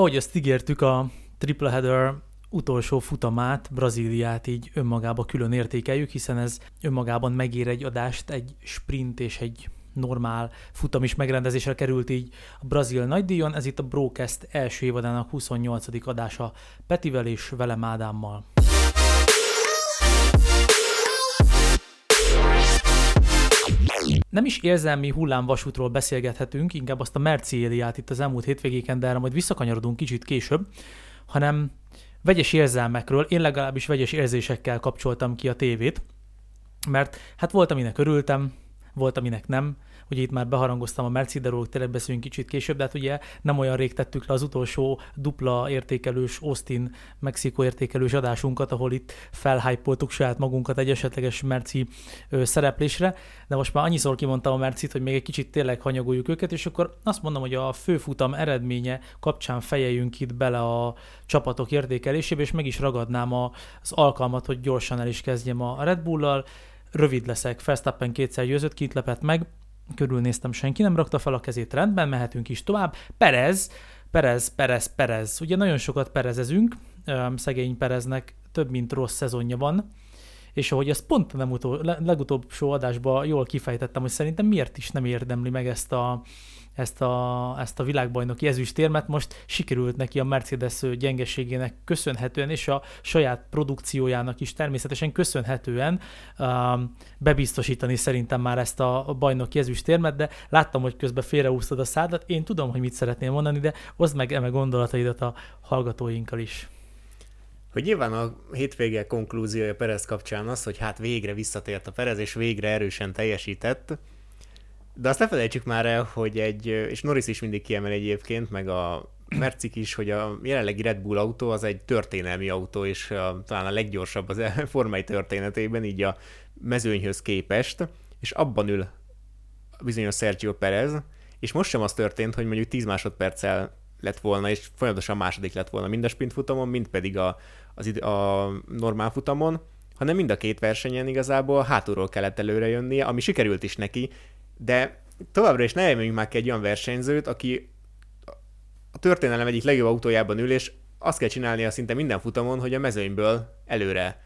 ahogy azt ígértük, a Triple Header utolsó futamát, Brazíliát így önmagába külön értékeljük, hiszen ez önmagában megér egy adást, egy sprint és egy normál futam is megrendezésre került így a brazil nagydíjon. Ez itt a Brocast első évadának 28. adása Petivel és velem Ádámmal. Nem is érzelmi hullámvasútról beszélgethetünk, inkább azt a Merciéliát itt az elmúlt hétvégéken, de erre majd visszakanyarodunk kicsit később, hanem vegyes érzelmekről, én legalábbis vegyes érzésekkel kapcsoltam ki a tévét, mert hát volt, aminek örültem, volt, aminek nem, Ugye itt már beharangoztam a Mercedes-ról, tényleg beszélünk kicsit később, de hát ugye nem olyan rég tettük le az utolsó dupla értékelős Austin Mexikó értékelős adásunkat, ahol itt felhypoltuk saját magunkat egy esetleges Merci szereplésre, de most már annyiszor kimondtam a Mercit, hogy még egy kicsit tényleg hanyagoljuk őket, és akkor azt mondom, hogy a főfutam eredménye kapcsán fejeljünk itt bele a csapatok értékelésébe, és meg is ragadnám az alkalmat, hogy gyorsan el is kezdjem a Red Bull-lal. Rövid leszek, Verstappen kétszer győzött, kint lepett meg, körülnéztem, senki nem rakta fel a kezét, rendben, mehetünk is tovább. Perez, Perez, Perez, Perez. Ugye nagyon sokat perezezünk, szegény Pereznek több mint rossz szezonja van, és ahogy ezt pont nem utol, legutóbb adásban jól kifejtettem, hogy szerintem miért is nem érdemli meg ezt a, ezt a, ezt a világbajnoki ezüstérmet. Most sikerült neki a Mercedes gyengeségének köszönhetően, és a saját produkciójának is természetesen köszönhetően um, bebiztosítani szerintem már ezt a bajnoki ezüstérmet, de láttam, hogy közben félreúsztad a szádat. Én tudom, hogy mit szeretnél mondani, de oszd meg eme gondolataidat a hallgatóinkkal is. Hogy nyilván a hétvége konklúziója Perez kapcsán az, hogy hát végre visszatért a Perez, és végre erősen teljesített, de azt ne felejtsük már el, hogy egy, és Norris is mindig kiemel egyébként, meg a Mercik is, hogy a jelenlegi Red Bull autó az egy történelmi autó, és a, talán a leggyorsabb az formai történetében, így a mezőnyhöz képest, és abban ül bizonyos Sergio Perez, és most sem az történt, hogy mondjuk 10 másodperccel lett volna, és folyamatosan második lett volna mind a sprint futamon, mind pedig a, az, a normál futamon, hanem mind a két versenyen igazából hátulról kellett előre jönnie, ami sikerült is neki, de továbbra is ne emeljünk már ki egy olyan versenyzőt, aki a történelem egyik legjobb autójában ül, és azt kell csinálnia szinte minden futamon, hogy a mezőnyből előre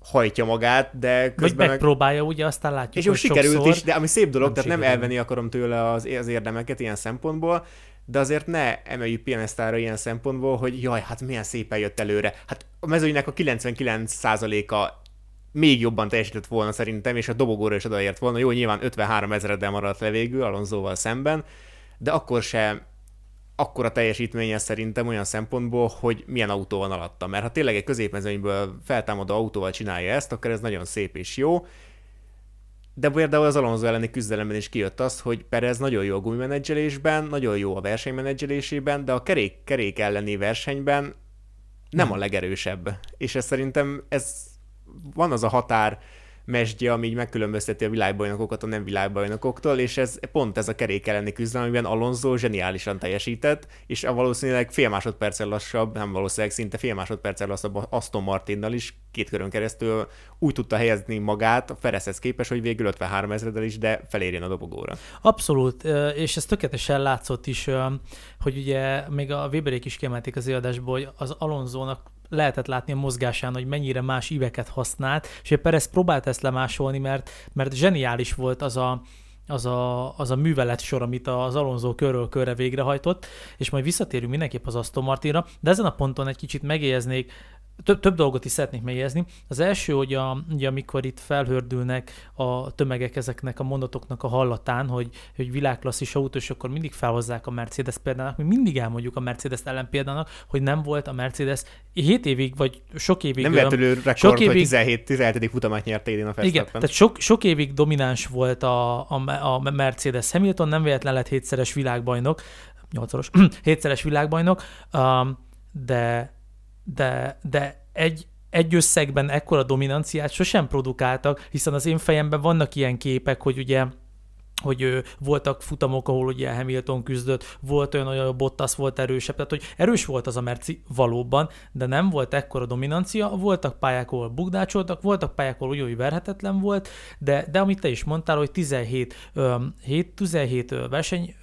hajtja magát, de közben Vagy megpróbálja, meg... ugye aztán látjuk, És jó, sikerült is, de ami szép dolog, nem tehát sikerül. nem elvenni akarom tőle az, az érdemeket ilyen szempontból, de azért ne emeljük pianesztára ilyen szempontból, hogy jaj, hát milyen szépen jött előre. Hát a mezőnynek a 99%-a még jobban teljesített volna szerintem, és a dobogóra is odaért volna. Jó, nyilván 53 ezereddel maradt le végül Alonsoval szemben, de akkor se akkora teljesítménye szerintem olyan szempontból, hogy milyen autó van alatta. Mert ha tényleg egy középmezőnyből feltámadó autóval csinálja ezt, akkor ez nagyon szép és jó. De például az Alonso elleni küzdelemben is kijött az, hogy Perez nagyon jó a gumimenedzselésben, nagyon jó a versenymenedzselésében, de a kerék, kerék elleni versenyben nem a legerősebb. És ez szerintem ez van az a határ mesdje, ami így megkülönbözteti a világbajnokokat a nem világbajnokoktól, és ez pont ez a kerék elleni küzdelem, amiben Alonso zseniálisan teljesített, és a valószínűleg fél másodperccel lassabb, nem valószínűleg szinte fél másodperccel lassabb Aston Martinnal is két körön keresztül úgy tudta helyezni magát a Fereszhez képes, hogy végül 53 ezredel is, de felérjen a dobogóra. Abszolút, és ez tökéletesen látszott is, hogy ugye még a Weberék is kiemelték az adásból, hogy az Alonzónak lehetett látni a mozgásán, hogy mennyire más íveket használt, és Perez próbált ezt lemásolni, mert, mert zseniális volt az a, az a, az a művelet sor, amit az Alonso körről körre végrehajtott, és majd visszatérünk mindenképp az Aston Martinra, de ezen a ponton egy kicsit megjegyeznék több, több dolgot is szeretnék megjegyezni. Az első, hogy a, ugye, amikor itt felhördülnek a tömegek ezeknek a mondatoknak a hallatán, hogy, hogy világklasszis autó, és akkor mindig felhozzák a Mercedes példának, mi mindig elmondjuk a Mercedes ellen példának, hogy nem volt a Mercedes 7 évig, vagy sok évig... Nem vett rekord, sok évig, hogy 17, 17. futamát nyert idén a Verstappen. Igen, tehát sok, sok évig domináns volt a, a, a Mercedes Hamilton, nem véletlen lett hétszeres világbajnok, nyolcszoros, hétszeres világbajnok, um, de de, de egy, egy összegben ekkora dominanciát sosem produkáltak, hiszen az én fejemben vannak ilyen képek, hogy ugye hogy voltak futamok, ahol ugye Hamilton küzdött, volt olyan, hogy Bottas volt erősebb, tehát hogy erős volt az a Merci valóban, de nem volt ekkora dominancia, voltak pályák, ahol bugdácsoltak, voltak pályák, ahol úgy, hogy verhetetlen volt, de, de amit te is mondtál, hogy 17, ö, 7, 17 verseny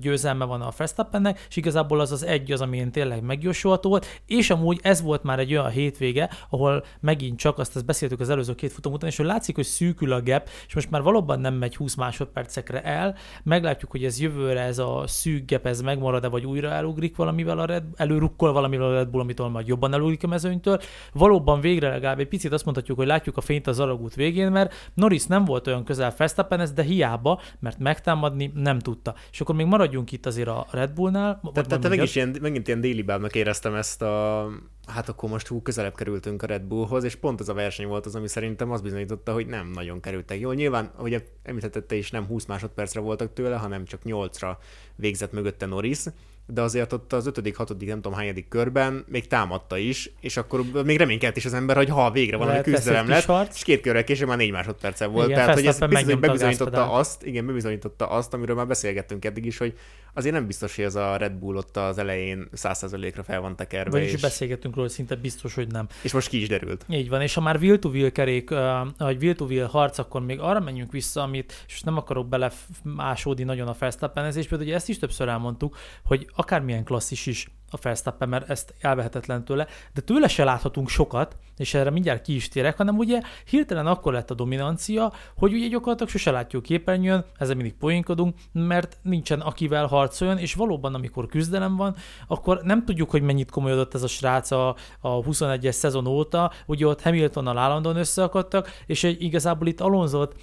győzelme van a Verstappennek, és igazából az az egy az, amilyen tényleg megjósolható volt, és amúgy ez volt már egy olyan hétvége, ahol megint csak azt, azt beszéltük az előző két futam után, és hogy látszik, hogy szűkül a gap, és most már valóban nem megy 20 másodpercek évekre el. Meglátjuk, hogy ez jövőre ez a szűk gep, ez megmarad-e, vagy újra elugrik valamivel a Red, előrukkol valamivel a Red Bull, amitől majd jobban elugrik a mezőnytől. Valóban végre legalább egy picit azt mondhatjuk, hogy látjuk a fényt az alagút végén, mert Norris nem volt olyan közel Verstappenhez, de hiába, mert megtámadni nem tudta. És akkor még maradjunk itt azért a Red Bullnál. Tehát te, te megint, ilyen, megint ilyen déli éreztem ezt a hát akkor most hú, közelebb kerültünk a Red Bullhoz, és pont ez a verseny volt az, ami szerintem azt bizonyította, hogy nem nagyon kerültek jól. Nyilván, ahogy említette is, nem 20 másodpercre voltak tőle, hanem csak 8-ra végzett mögötte Norris, de azért ott az ötödik, hatodik, nem tudom hányadik körben még támadta is, és akkor még reménykedett is az ember, hogy ha végre valami Lehet küzdelem lett, harc. és két körrel később már négy másodperce volt. Igen, Tehát, hogy ez bizony, bebizonyította azt, igen, bebizonyította azt, amiről már beszélgettünk eddig is, hogy azért nem biztos, hogy ez a Red Bull ott az elején 100%-ra fel van tekerve. Vagyis és... beszélgettünk róla, szinte biztos, hogy nem. És most ki is derült. Így van, és ha már Will to Will kerék, vagy Will to Will harc, akkor még arra menjünk vissza, amit, és nem akarok belefásódni nagyon a Verstappenezésbe, de ugye ezt is többször elmondtuk, hogy akármilyen klasszis is a Verstappen, mert ezt elvehetetlen tőle, de tőle se láthatunk sokat, és erre mindjárt ki is térek, hanem ugye hirtelen akkor lett a dominancia, hogy ugye gyakorlatilag sose látjuk képernyőn, ezzel mindig poénkodunk, mert nincsen akivel harcoljon, és valóban amikor küzdelem van, akkor nem tudjuk, hogy mennyit komolyodott ez a srác a, a 21-es szezon óta, ugye ott Hamiltonnal állandóan összeakadtak, és egy, igazából itt Alonzot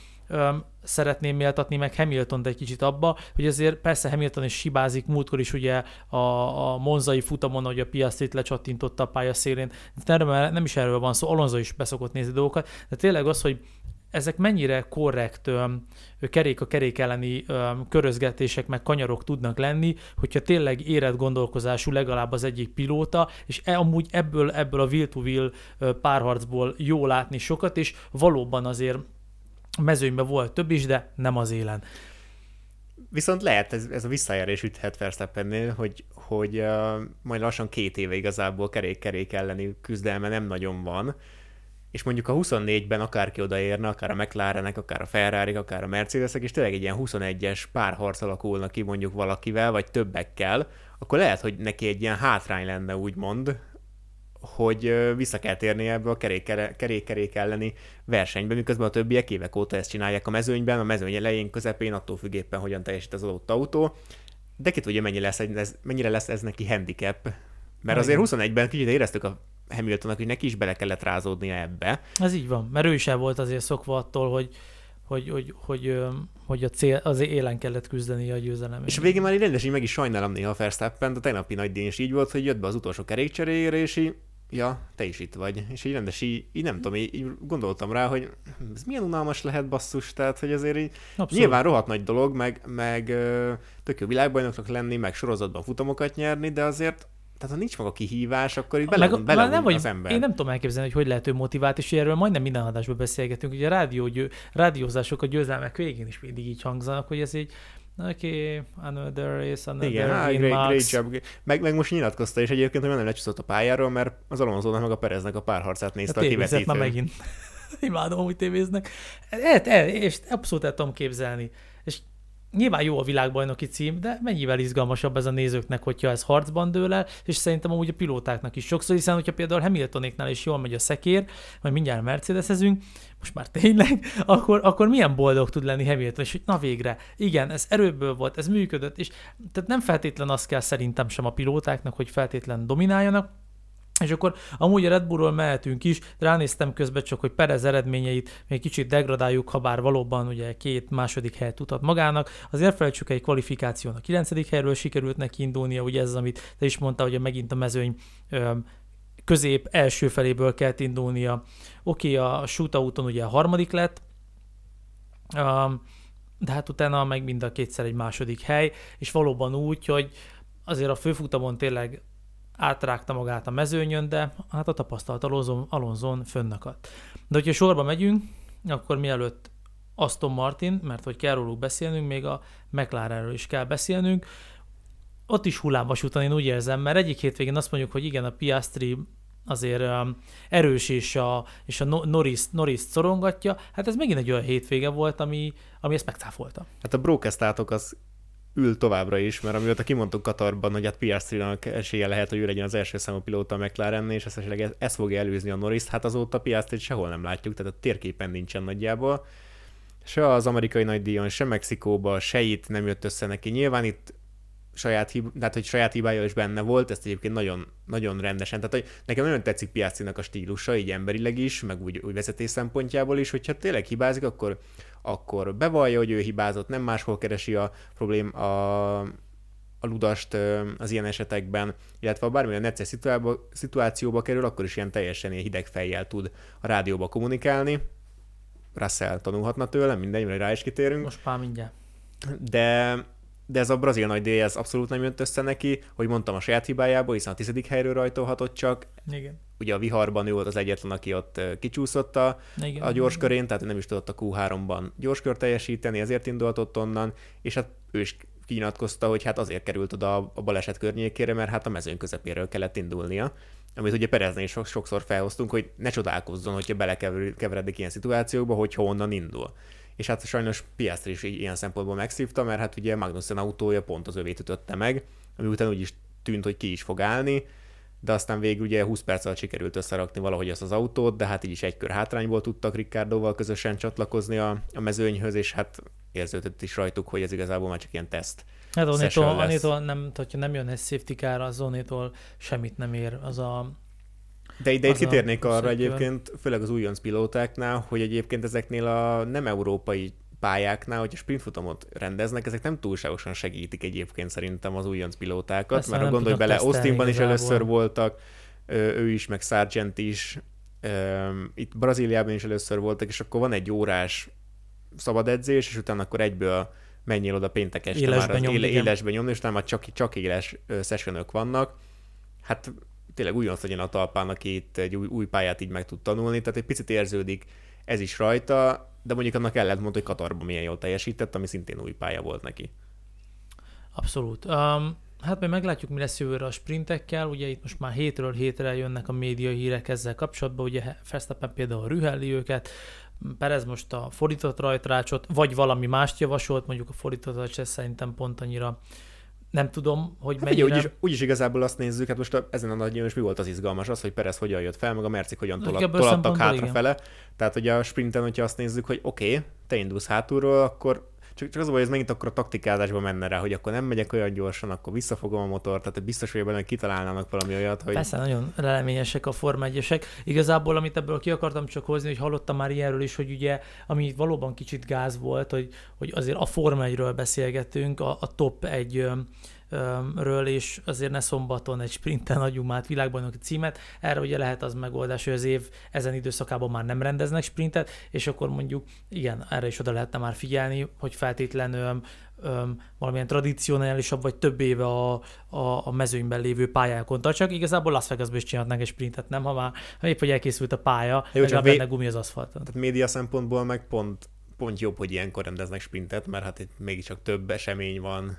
szeretném méltatni meg Hamilton egy kicsit abba, hogy azért persze Hamilton is hibázik, múltkor is ugye a, a monzai futamon, hogy a piasztét lecsattintotta a pálya szélén, de nem, nem is erről van szó, Alonso is beszokott nézni dolgokat, de tényleg az, hogy ezek mennyire korrekt ö, kerék a kerék elleni ö, körözgetések meg kanyarok tudnak lenni, hogyha tényleg érett gondolkozású legalább az egyik pilóta, és e, amúgy ebből, ebből a will-to-will párharcból jó látni sokat, és valóban azért mezőnyben volt több is, de nem az élen. Viszont lehet, ez, ez a visszajelés üthet Verstappennél, hogy, hogy uh, majd lassan két éve igazából kerék-kerék elleni küzdelme nem nagyon van, és mondjuk a 24-ben akárki odaérne, akár a McLarenek, akár a ferrari akár a Mercedesek, és tényleg egy ilyen 21-es párharc alakulna ki mondjuk valakivel, vagy többekkel, akkor lehet, hogy neki egy ilyen hátrány lenne, úgymond, hogy vissza kell térni ebbe a kerék-kerék elleni versenybe, miközben a többiek évek óta ezt csinálják a mezőnyben, a mezőny elején, közepén, attól függ éppen, hogyan teljesít az adott autó. De ki tudja, mennyi lesz, ez, mennyire lesz ez neki handicap. Mert azért 21-ben kicsit éreztük a Hamiltonnak, hogy neki is bele kellett rázódnia ebbe. Ez így van, mert ő is el volt azért szokva attól, hogy hogy, hogy, hogy, hogy a cél, az élen kellett küzdeni a győzelem. És a végén már rendesen meg is sajnálom néha Verstappen, a tegnapi nagy díj is így volt, hogy jött be az utolsó kerékcseréjére, és így ja, te is itt vagy. És így rendes, így, így nem tudom, így, így gondoltam rá, hogy ez milyen unalmas lehet basszus, tehát hogy azért így Abszolút. nyilván rohadt nagy dolog, meg, meg tök jó világbajnoknak lenni, meg sorozatban futamokat nyerni, de azért tehát ha nincs maga kihívás, akkor itt bele, meg, bele nem, vagy, az ember. Én nem tudom elképzelni, hogy hogy lehet ő motivált, és erről majdnem minden adásban beszélgetünk. Ugye a rádió, rádiózások a győzelmek végén is mindig így hangzanak, hogy ez így Oké, another race, another Igen, great, great job. Meg, meg most nyilatkozta is egyébként, hogy nem lecsúszott a pályáról, mert az alonso meg a Pereznek a párharcát nézte a, a kivetítőn. már megint. Imádom, hogy tévéznek. El, el, és abszolút el tudom képzelni. És nyilván jó a világbajnoki cím, de mennyivel izgalmasabb ez a nézőknek, hogyha ez harcban dől el, és szerintem amúgy a pilótáknak is sokszor, hiszen hogyha például Hamiltonéknál is jól megy a szekér, majd mindjárt Mercedesezünk, most már tényleg, akkor, akkor milyen boldog tud lenni Hamilton, és hogy na végre, igen, ez erőből volt, ez működött, és tehát nem feltétlen azt kell szerintem sem a pilótáknak, hogy feltétlen domináljanak, és akkor amúgy a Red Bullról mehetünk is, ránéztem közben csak, hogy Perez eredményeit még kicsit degradáljuk, ha bár valóban ugye két második helyet tudhat magának. Azért felejtsük egy kvalifikáción a kilencedik helyről sikerült neki indulnia, ugye ez amit te is mondta, hogy megint a mezőny közép első feléből kellett indulnia. Oké, a shootouton ugye a harmadik lett, de hát utána meg mind a kétszer egy második hely, és valóban úgy, hogy azért a főfutamon tényleg átrágta magát a mezőnyön, de hát a tapasztalt Alonzon, Alonzon fönnakadt. De hogyha sorba megyünk, akkor mielőtt Aston Martin, mert hogy kell róluk beszélnünk, még a McLarenről is kell beszélnünk. Ott is hullámvasúton én úgy érzem, mert egyik hétvégén azt mondjuk, hogy igen, a Piastri azért um, erős és a, és a Norris, Norris szorongatja, hát ez megint egy olyan hétvége volt, ami, ami ezt megcáfolta. Hát a broadcastátok az ül továbbra is, mert amióta kimondtuk Katarban, hogy hát Piastri-nak esélye lehet, hogy ő legyen az első számú pilóta a McLaren, és esetleg ezt fogja előzni a Norris, hát azóta Piastri sehol nem látjuk, tehát a térképen nincsen nagyjából. Se az amerikai nagydíjon, se Mexikóba, se itt nem jött össze neki. Nyilván itt saját, hib- tehát, hogy saját hibája is benne volt, ezt egyébként nagyon, nagyon rendesen. Tehát, hogy nekem nagyon tetszik Piacinak a stílusa, így emberileg is, meg úgy, úgy vezetés szempontjából is, hogyha tényleg hibázik, akkor, akkor bevallja, hogy ő hibázott, nem máshol keresi a problém, a, a ludast az ilyen esetekben, illetve ha bármilyen necces szituációba, szituációba kerül, akkor is ilyen teljesen ilyen hideg fejjel tud a rádióba kommunikálni. Russell tanulhatna tőle, mindegy, rá is kitérünk. Most már mindjárt. De de ez a brazil nagy díj, ez abszolút nem jött össze neki, hogy mondtam a saját hibájából, hiszen a tizedik helyről rajtolhatott csak. Igen. Ugye a viharban ő volt az egyetlen, aki ott kicsúszott a, Igen, a gyors körén, tehát nem is tudott a Q3-ban gyorskör teljesíteni, ezért indult ott onnan, és hát ő is kinyilatkozta, hogy hát azért került oda a baleset környékére, mert hát a mezőn közepéről kellett indulnia. Amit ugye Pereznél is sokszor felhoztunk, hogy ne csodálkozzon, hogyha belekeveredik ilyen szituációkba, hogy honnan indul és hát sajnos Piastri is ilyen szempontból megszívta, mert hát ugye Magnussen autója pont az övét ütötte meg, ami után úgy is tűnt, hogy ki is fog állni, de aztán végül ugye 20 perc alatt sikerült összerakni valahogy azt az autót, de hát így is egy kör hátrányból tudtak Ricardoval közösen csatlakozni a, a mezőnyhöz, és hát érződött is rajtuk, hogy ez igazából már csak ilyen teszt. Hát Onétól, nem, hogyha nem jön egy safety car, az Onétól semmit nem ér az a de ide kitérnék arra egyébként, főleg az újonc pilótáknál, hogy egyébként ezeknél a nem európai pályáknál, hogy a sprintfutamot rendeznek, ezek nem túlságosan segítik egyébként szerintem az újonc pilótákat, Persze, mert ha gondolj bele, Austinban is először voltak, ő is, meg Sargent is, itt Brazíliában is először voltak, és akkor van egy órás szabad edzés, és utána akkor egyből menjél oda péntek este élesbe már az nyomni, élesbe nyomni, és utána már csak, csak éles sessionök vannak. Hát tényleg újonc legyen a talpán, aki itt egy új, új pályát így meg tud tanulni, tehát egy picit érződik ez is rajta, de mondjuk annak ellent mondta, hogy Katarban milyen jól teljesített, ami szintén új pálya volt neki. Abszolút. Um, hát majd meglátjuk, mi lesz jövőre a sprintekkel. Ugye itt most már hétről hétre jönnek a média hírek ezzel kapcsolatban. Ugye Verstappen például rühelli őket, Perez most a fordított rajtrácsot, vagy valami mást javasolt, mondjuk a fordított rajtrács szerintem pont annyira nem tudom, hogy hát mennyire... úgyis, úgyis igazából azt nézzük, hát most a, ezen a nagy és mi volt az izgalmas, az, hogy Perez hogyan jött fel, meg a Mercik hogyan tolat, tolattak hátrafele. Tehát, hogy a sprinten, hogyha azt nézzük, hogy oké, okay, te indulsz hátulról, akkor csak, csak az hogy ez megint akkor a taktikázásba menne rá, hogy akkor nem megyek olyan gyorsan, akkor visszafogom a motort, tehát biztos hogy benne, hogy kitalálnának valami olyat, hogy... Persze, nagyon reményesek a Forma 1 Igazából, amit ebből ki akartam csak hozni, hogy hallottam már ilyenről is, hogy ugye, ami valóban kicsit gáz volt, hogy, hogy azért a Forma 1-ről beszélgetünk, a, a top egy ről, és azért ne szombaton egy sprinten adjunk át világbajnoki címet. Erre ugye lehet az megoldás, hogy az év ezen időszakában már nem rendeznek sprintet, és akkor mondjuk igen, erre is oda lehetne már figyelni, hogy feltétlenül öm, valamilyen tradicionálisabb, vagy több éve a, a, a mezőnyben lévő pályákon tartsak. Igazából Las Vegasban is csinálhatnánk egy sprintet, nem? Ha már ha épp, hogy elkészült a pálya, Jó, csak benne gumi az aszfalton. Tehát média szempontból meg pont, pont jobb, hogy ilyenkor rendeznek sprintet, mert hát itt mégiscsak több esemény van,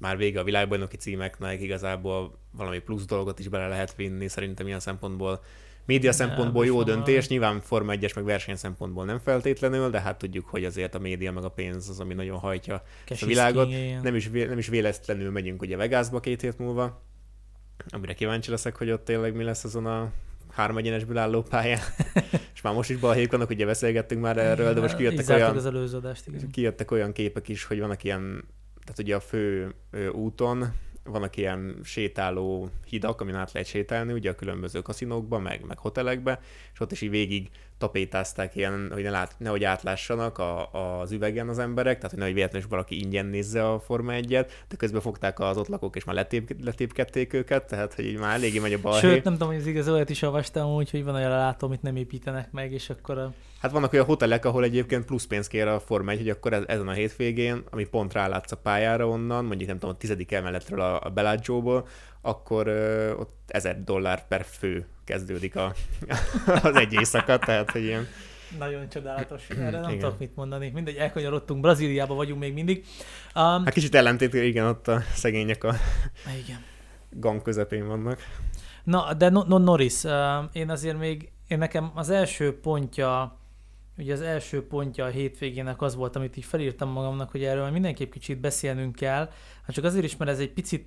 már vége a világbajnoki címeknek, igazából valami plusz dolgot is bele lehet vinni, szerintem ilyen szempontból média szempontból jó döntés, nyilván Forma 1 meg verseny szempontból nem feltétlenül, de hát tudjuk, hogy azért a média meg a pénz az, ami nagyon hajtja a világot. Nem is, nem is véletlenül megyünk ugye Vegasba két hét múlva, amire kíváncsi leszek, hogy ott tényleg mi lesz azon a három egyenesből álló pályán. és már most is balhék vannak, ugye beszélgettünk már erről, de most kijöttek olyan, az adást, igen. kijöttek olyan képek is, hogy vannak ilyen tehát ugye a fő úton vannak ilyen sétáló hidak, amin át lehet sétálni, ugye a különböző kaszinókba, meg, meg hotelekbe, és ott is így végig tapétázták ilyen, hogy ne lát, nehogy átlássanak a, az üvegen az emberek, tehát hogy nehogy véletlenül valaki ingyen nézze a Forma 1 de közben fogták az ott lakók, és már letép, letépkedték őket, tehát hogy így már eléggé megy a balhé. Sőt, nem tudom, hogy az igaz, olyat is olvastam úgy, hogy van olyan látó, amit nem építenek meg, és akkor a... Hát vannak olyan hotelek, ahol egyébként plusz pénz kér a Forma 1, hogy akkor ezen a hétvégén, ami pont rálátsz a pályára onnan, mondjuk nem tudom, a tizedik emeletről a, a Bellagio-ból, akkor ö, ott ezer dollár per fő kezdődik a, az egy éjszaka, tehát hogy ilyen Nagyon csodálatos. Erre nem Igen. tudok mit mondani. Mindegy, elkanyarodtunk, Brazíliába vagyunk még mindig. Um, hát kicsit ellentét, igen, ott a szegények a igen. gang közepén vannak. Na, de no, no Norris, uh, én azért még, én nekem az első pontja, ugye az első pontja a hétvégének az volt, amit így felírtam magamnak, hogy erről mindenképp kicsit beszélnünk kell, hát csak azért is, mert ez egy picit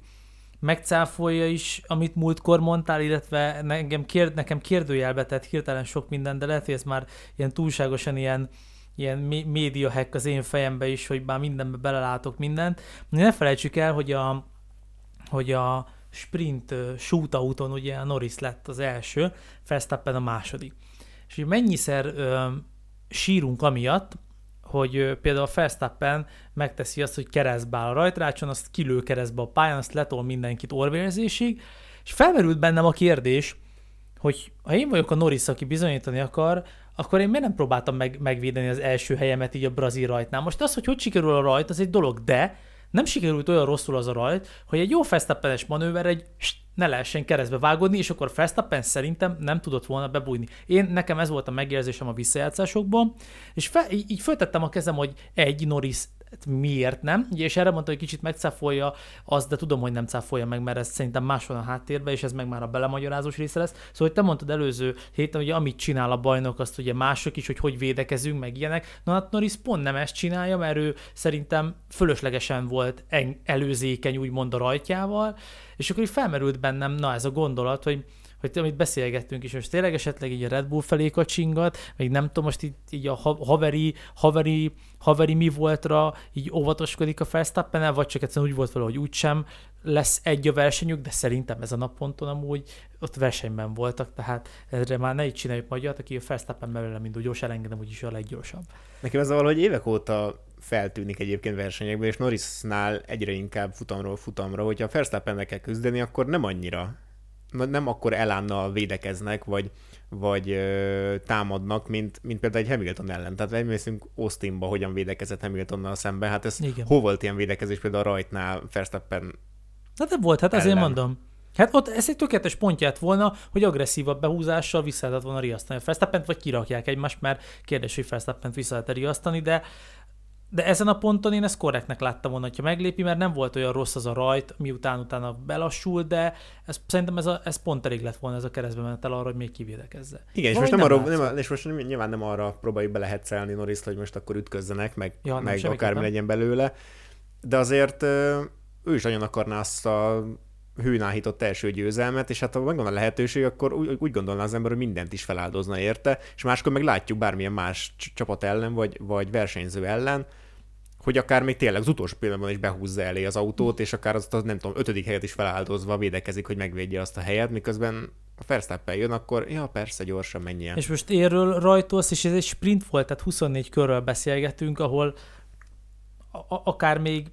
megcáfolja is, amit múltkor mondtál, illetve nekem, kérd, nekem kérdőjelbe tett hirtelen sok minden, de lehet, hogy ez már ilyen túlságosan ilyen, ilyen média hack az én fejembe is, hogy már mindenbe belelátok mindent. Ne felejtsük el, hogy a, hogy a sprint shootouton ugye a Norris lett az első, Verstappen a második. És hogy mennyiszer ö, sírunk amiatt, hogy például a Verstappen megteszi azt, hogy keresztbe áll a rajtrácson, azt kilő keresztbe a pályán, azt letol mindenkit orvérzésig, és felmerült bennem a kérdés, hogy ha én vagyok a Norris, aki bizonyítani akar, akkor én miért nem próbáltam meg, megvédeni az első helyemet így a brazil rajtnál? Most az, hogy hogy sikerül a rajt, az egy dolog, de nem sikerült olyan rosszul az a rajt, hogy egy jó Verstappenes manőver egy ne lehessen keresztbe vágódni, és akkor Verstappen szerintem nem tudott volna bebújni. Én, nekem ez volt a megérzésem a visszajátszásokból, és fe, így föltettem a kezem, hogy egy Norris Hát miért nem? Ugye, és erre mondta, hogy kicsit megcáfolja azt, de tudom, hogy nem cáfolja meg, mert ez szerintem más van a háttérben, és ez meg már a belemagyarázós része lesz. Szóval, hogy te mondtad előző héten, hogy amit csinál a bajnok, azt ugye mások is, hogy hogy védekezünk, meg ilyenek. Na hát Norris pont nem ezt csinálja, mert ő szerintem fölöslegesen volt előzékeny, úgymond a rajtjával, és akkor így felmerült bennem, na ez a gondolat, hogy hogy amit beszélgettünk is, most tényleg esetleg így a Red Bull felé kacsingat, még nem tudom, most így, így a haveri, haveri, haveri mi voltra így óvatoskodik a Verstappen, vagy csak egyszerűen úgy volt vele, hogy úgysem lesz egy a versenyük, de szerintem ez a napponton amúgy ott versenyben voltak, tehát ezre már ne így csináljuk magyar, aki a Verstappen belőle mind úgy gyors, elengedem úgyis a leggyorsabb. Nekem ez valahogy évek óta feltűnik egyébként versenyekben, és Norrisnál egyre inkább futamról futamra, hogyha a Verstappen kell küzdeni, akkor nem annyira nem akkor elánnal védekeznek, vagy, vagy ö, támadnak, mint, mint például egy Hamilton ellen. Tehát emlékszünk Austinba, hogyan védekezett Hamiltonnal szemben. Hát ez Igen. hol volt ilyen védekezés például a rajtnál Verstappen Hát nem volt, hát ellen. azért mondom. Hát ott ez egy tökéletes pontját volna, hogy agresszívabb behúzással vissza lehetett volna riasztani a Verstappent, vagy kirakják egymást, mert kérdés, hogy Verstappent vissza lehet riasztani, de de ezen a ponton én ezt korrektnek láttam volna, hogyha meglépi, mert nem volt olyan rossz az a rajt, miután utána belassul, de ez, szerintem ez, a, ez pont elég lett volna ez a keresztbe menetel arra, hogy még kivédekezze. Igen, és most, nem, nem, arra, nem, és most nyilván nem arra próbáljuk belehetzelni Norris, hogy most akkor ütközzenek, meg, ja, meg akármi nem. legyen belőle, de azért ő is nagyon akarná azt a hőnáhított első győzelmet, és hát ha megvan a lehetőség, akkor úgy, úgy gondolná az ember, hogy mindent is feláldozna érte, és máskor meg látjuk bármilyen más csapat ellen, vagy, vagy versenyző ellen, hogy akár még tényleg az utolsó pillanatban is behúzza elé az autót, és akár azt a nem tudom, ötödik helyet is feláldozva védekezik, hogy megvédje azt a helyet, miközben a Verstappen jön, akkor ja, persze, gyorsan menjen. És most érről rajtolsz, és ez egy sprint volt, tehát 24 körről beszélgetünk, ahol a- akár még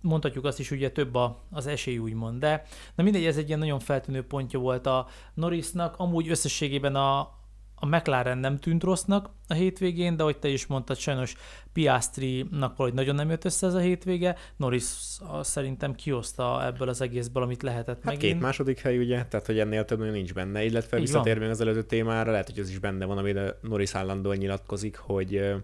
mondhatjuk azt is, ugye több a, az esély úgymond, de na mindegy, ez egy ilyen nagyon feltűnő pontja volt a Norrisnak, amúgy összességében a, a McLaren nem tűnt rossznak a hétvégén, de hogy te is mondtad, sajnos Piastri-nak valahogy nagyon nem jött össze ez a hétvége. Norris szerintem kihozta ebből az egészből, amit lehetett hát megint. két második hely, ugye, tehát hogy ennél több nincs benne, illetve visszatérve az előző témára, lehet, hogy ez is benne van, amire Norris állandóan nyilatkozik, hogy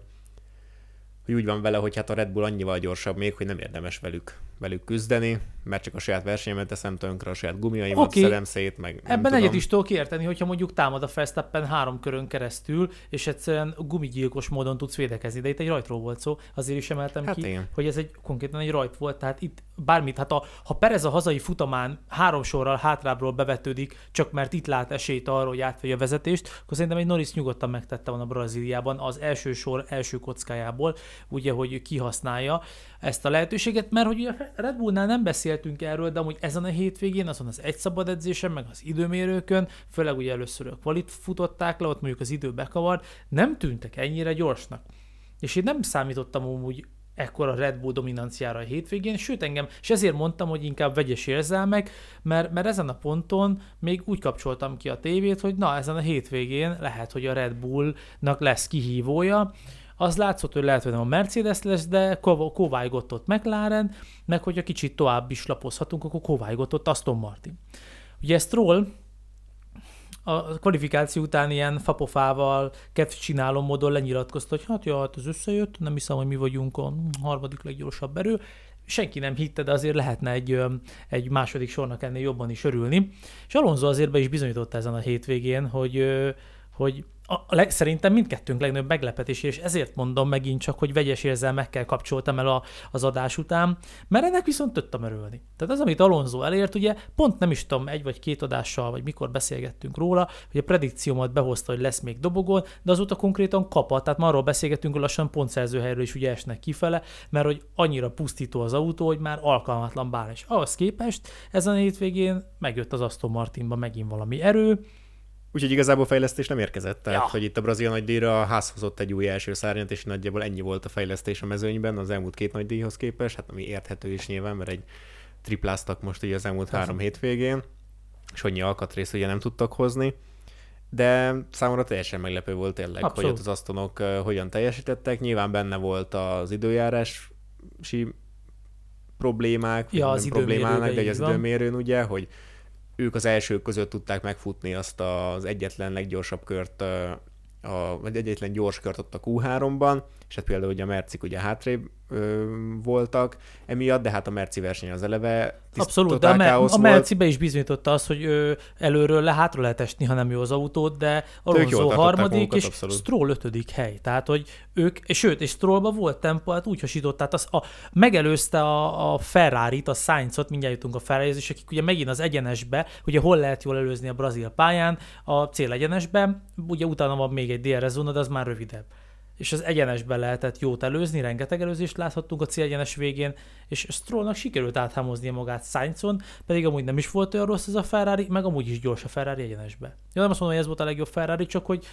hogy úgy van vele, hogy hát a Red Bull annyival gyorsabb még, hogy nem érdemes velük, velük küzdeni, mert csak a saját versenyemet teszem tönkre, a saját gumiaimat okay. szedem szét, meg nem Ebben egyet is tudok érteni, hogyha mondjuk támad a Verstappen három körön keresztül, és egyszerűen gumigyilkos módon tudsz védekezni, de itt egy rajtról volt szó, azért is emeltem hát ki, igen. hogy ez egy konkrétan egy rajt volt, tehát itt bármit, hát a, ha Perez a hazai futamán három sorral hátrábról bevetődik, csak mert itt lát esélyt arra, hogy átvegye a vezetést, akkor szerintem egy Norris nyugodtan megtette volna Brazíliában az első sor első kockájából, ugye, hogy kihasználja ezt a lehetőséget, mert hogy a Red Bullnál nem beszéltünk erről, de amúgy ezen a hétvégén, azon az egy szabad edzésen, meg az időmérőkön, főleg ugye először a kvalit futották le, ott mondjuk az idő bekavart, nem tűntek ennyire gyorsnak. És én nem számítottam úgy ekkora Red Bull dominanciára a hétvégén, sőt engem, és ezért mondtam, hogy inkább vegyes érzelmek, mert, mert ezen a ponton még úgy kapcsoltam ki a tévét, hogy na, ezen a hétvégén lehet, hogy a Red Bullnak lesz kihívója, az látszott, hogy lehet, hogy nem a Mercedes lesz, de kovájgott ott McLaren, meg hogyha kicsit tovább is lapozhatunk, akkor kovájgott ott Aston Martin. Ugye Stroll a kvalifikáció után ilyen fapofával, csináló módon lenyilatkozta, hogy hát ja, hát ez összejött, nem hiszem, hogy mi vagyunk a harmadik leggyorsabb erő. Senki nem hitte, de azért lehetne egy, egy második sornak ennél jobban is örülni. És Alonso azért be is bizonyította ezen a hétvégén, hogy, hogy a, leg, szerintem mindkettőnk legnagyobb meglepetés, és ezért mondom megint csak, hogy vegyes érzelmekkel kapcsoltam el a, az adás után, mert ennek viszont tudtam örülni. Tehát az, amit Alonso elért, ugye pont nem is tudom, egy vagy két adással, vagy mikor beszélgettünk róla, hogy a predikciómat behozta, hogy lesz még dobogon, de azóta konkrétan kapat, tehát már arról beszélgettünk, hogy lassan pontszerzőhelyről is ugye esnek kifele, mert hogy annyira pusztító az autó, hogy már alkalmatlan bár. És ahhoz képest ezen a hétvégén megjött az Aston Martinba megint valami erő, Úgyhogy igazából fejlesztés nem érkezett. Tehát, ja. hogy itt a brazil nagydíjra házhozott egy új első szárnyat, és nagyjából ennyi volt a fejlesztés a mezőnyben az elmúlt két nagydíjhoz képest, hát ami érthető is nyilván, mert egy tripláztak most ugye az elmúlt Persze. három hétvégén, és annyi alkatrészt ugye nem tudtak hozni. De számomra teljesen meglepő volt tényleg, Abszolút. hogy ott az asztonok hogyan teljesítettek. Nyilván benne volt az időjárási problémák, ja, az problémának, de az időmérőn ugye, hogy ők az elsők között tudták megfutni azt az egyetlen leggyorsabb kört, a, vagy egyetlen gyors kört ott a Q3-ban, és hát például ugye a Mercik ugye hátrébb ö, voltak emiatt, de hát a Merci verseny az eleve Abszolút, de a, Mer- a Mercibe is bizonyította azt, hogy ő előről le hátra lehet esni, ha nem jó az autót, de Alonso harmadik, magukat, és abszolút. Stroll ötödik hely. Tehát, hogy ők, és sőt, és Strollba volt tempó, hát úgy hasított, tehát az, a, megelőzte a, a Ferrari-t, a Sainzot, mindjárt jutunk a ferrari és akik ugye megint az egyenesbe, ugye hol lehet jól előzni a brazil pályán, a cél egyenesbe, ugye utána van még egy DRS zóna, de az már rövidebb és az egyenesben lehetett jót előzni, rengeteg előzést láthattunk a célegyenes végén, és Strollnak sikerült áthámoznia magát Sainzon, pedig amúgy nem is volt olyan rossz ez a Ferrari, meg amúgy is gyors a Ferrari egyenesbe. Ja, nem azt mondom, hogy ez volt a legjobb Ferrari, csak hogy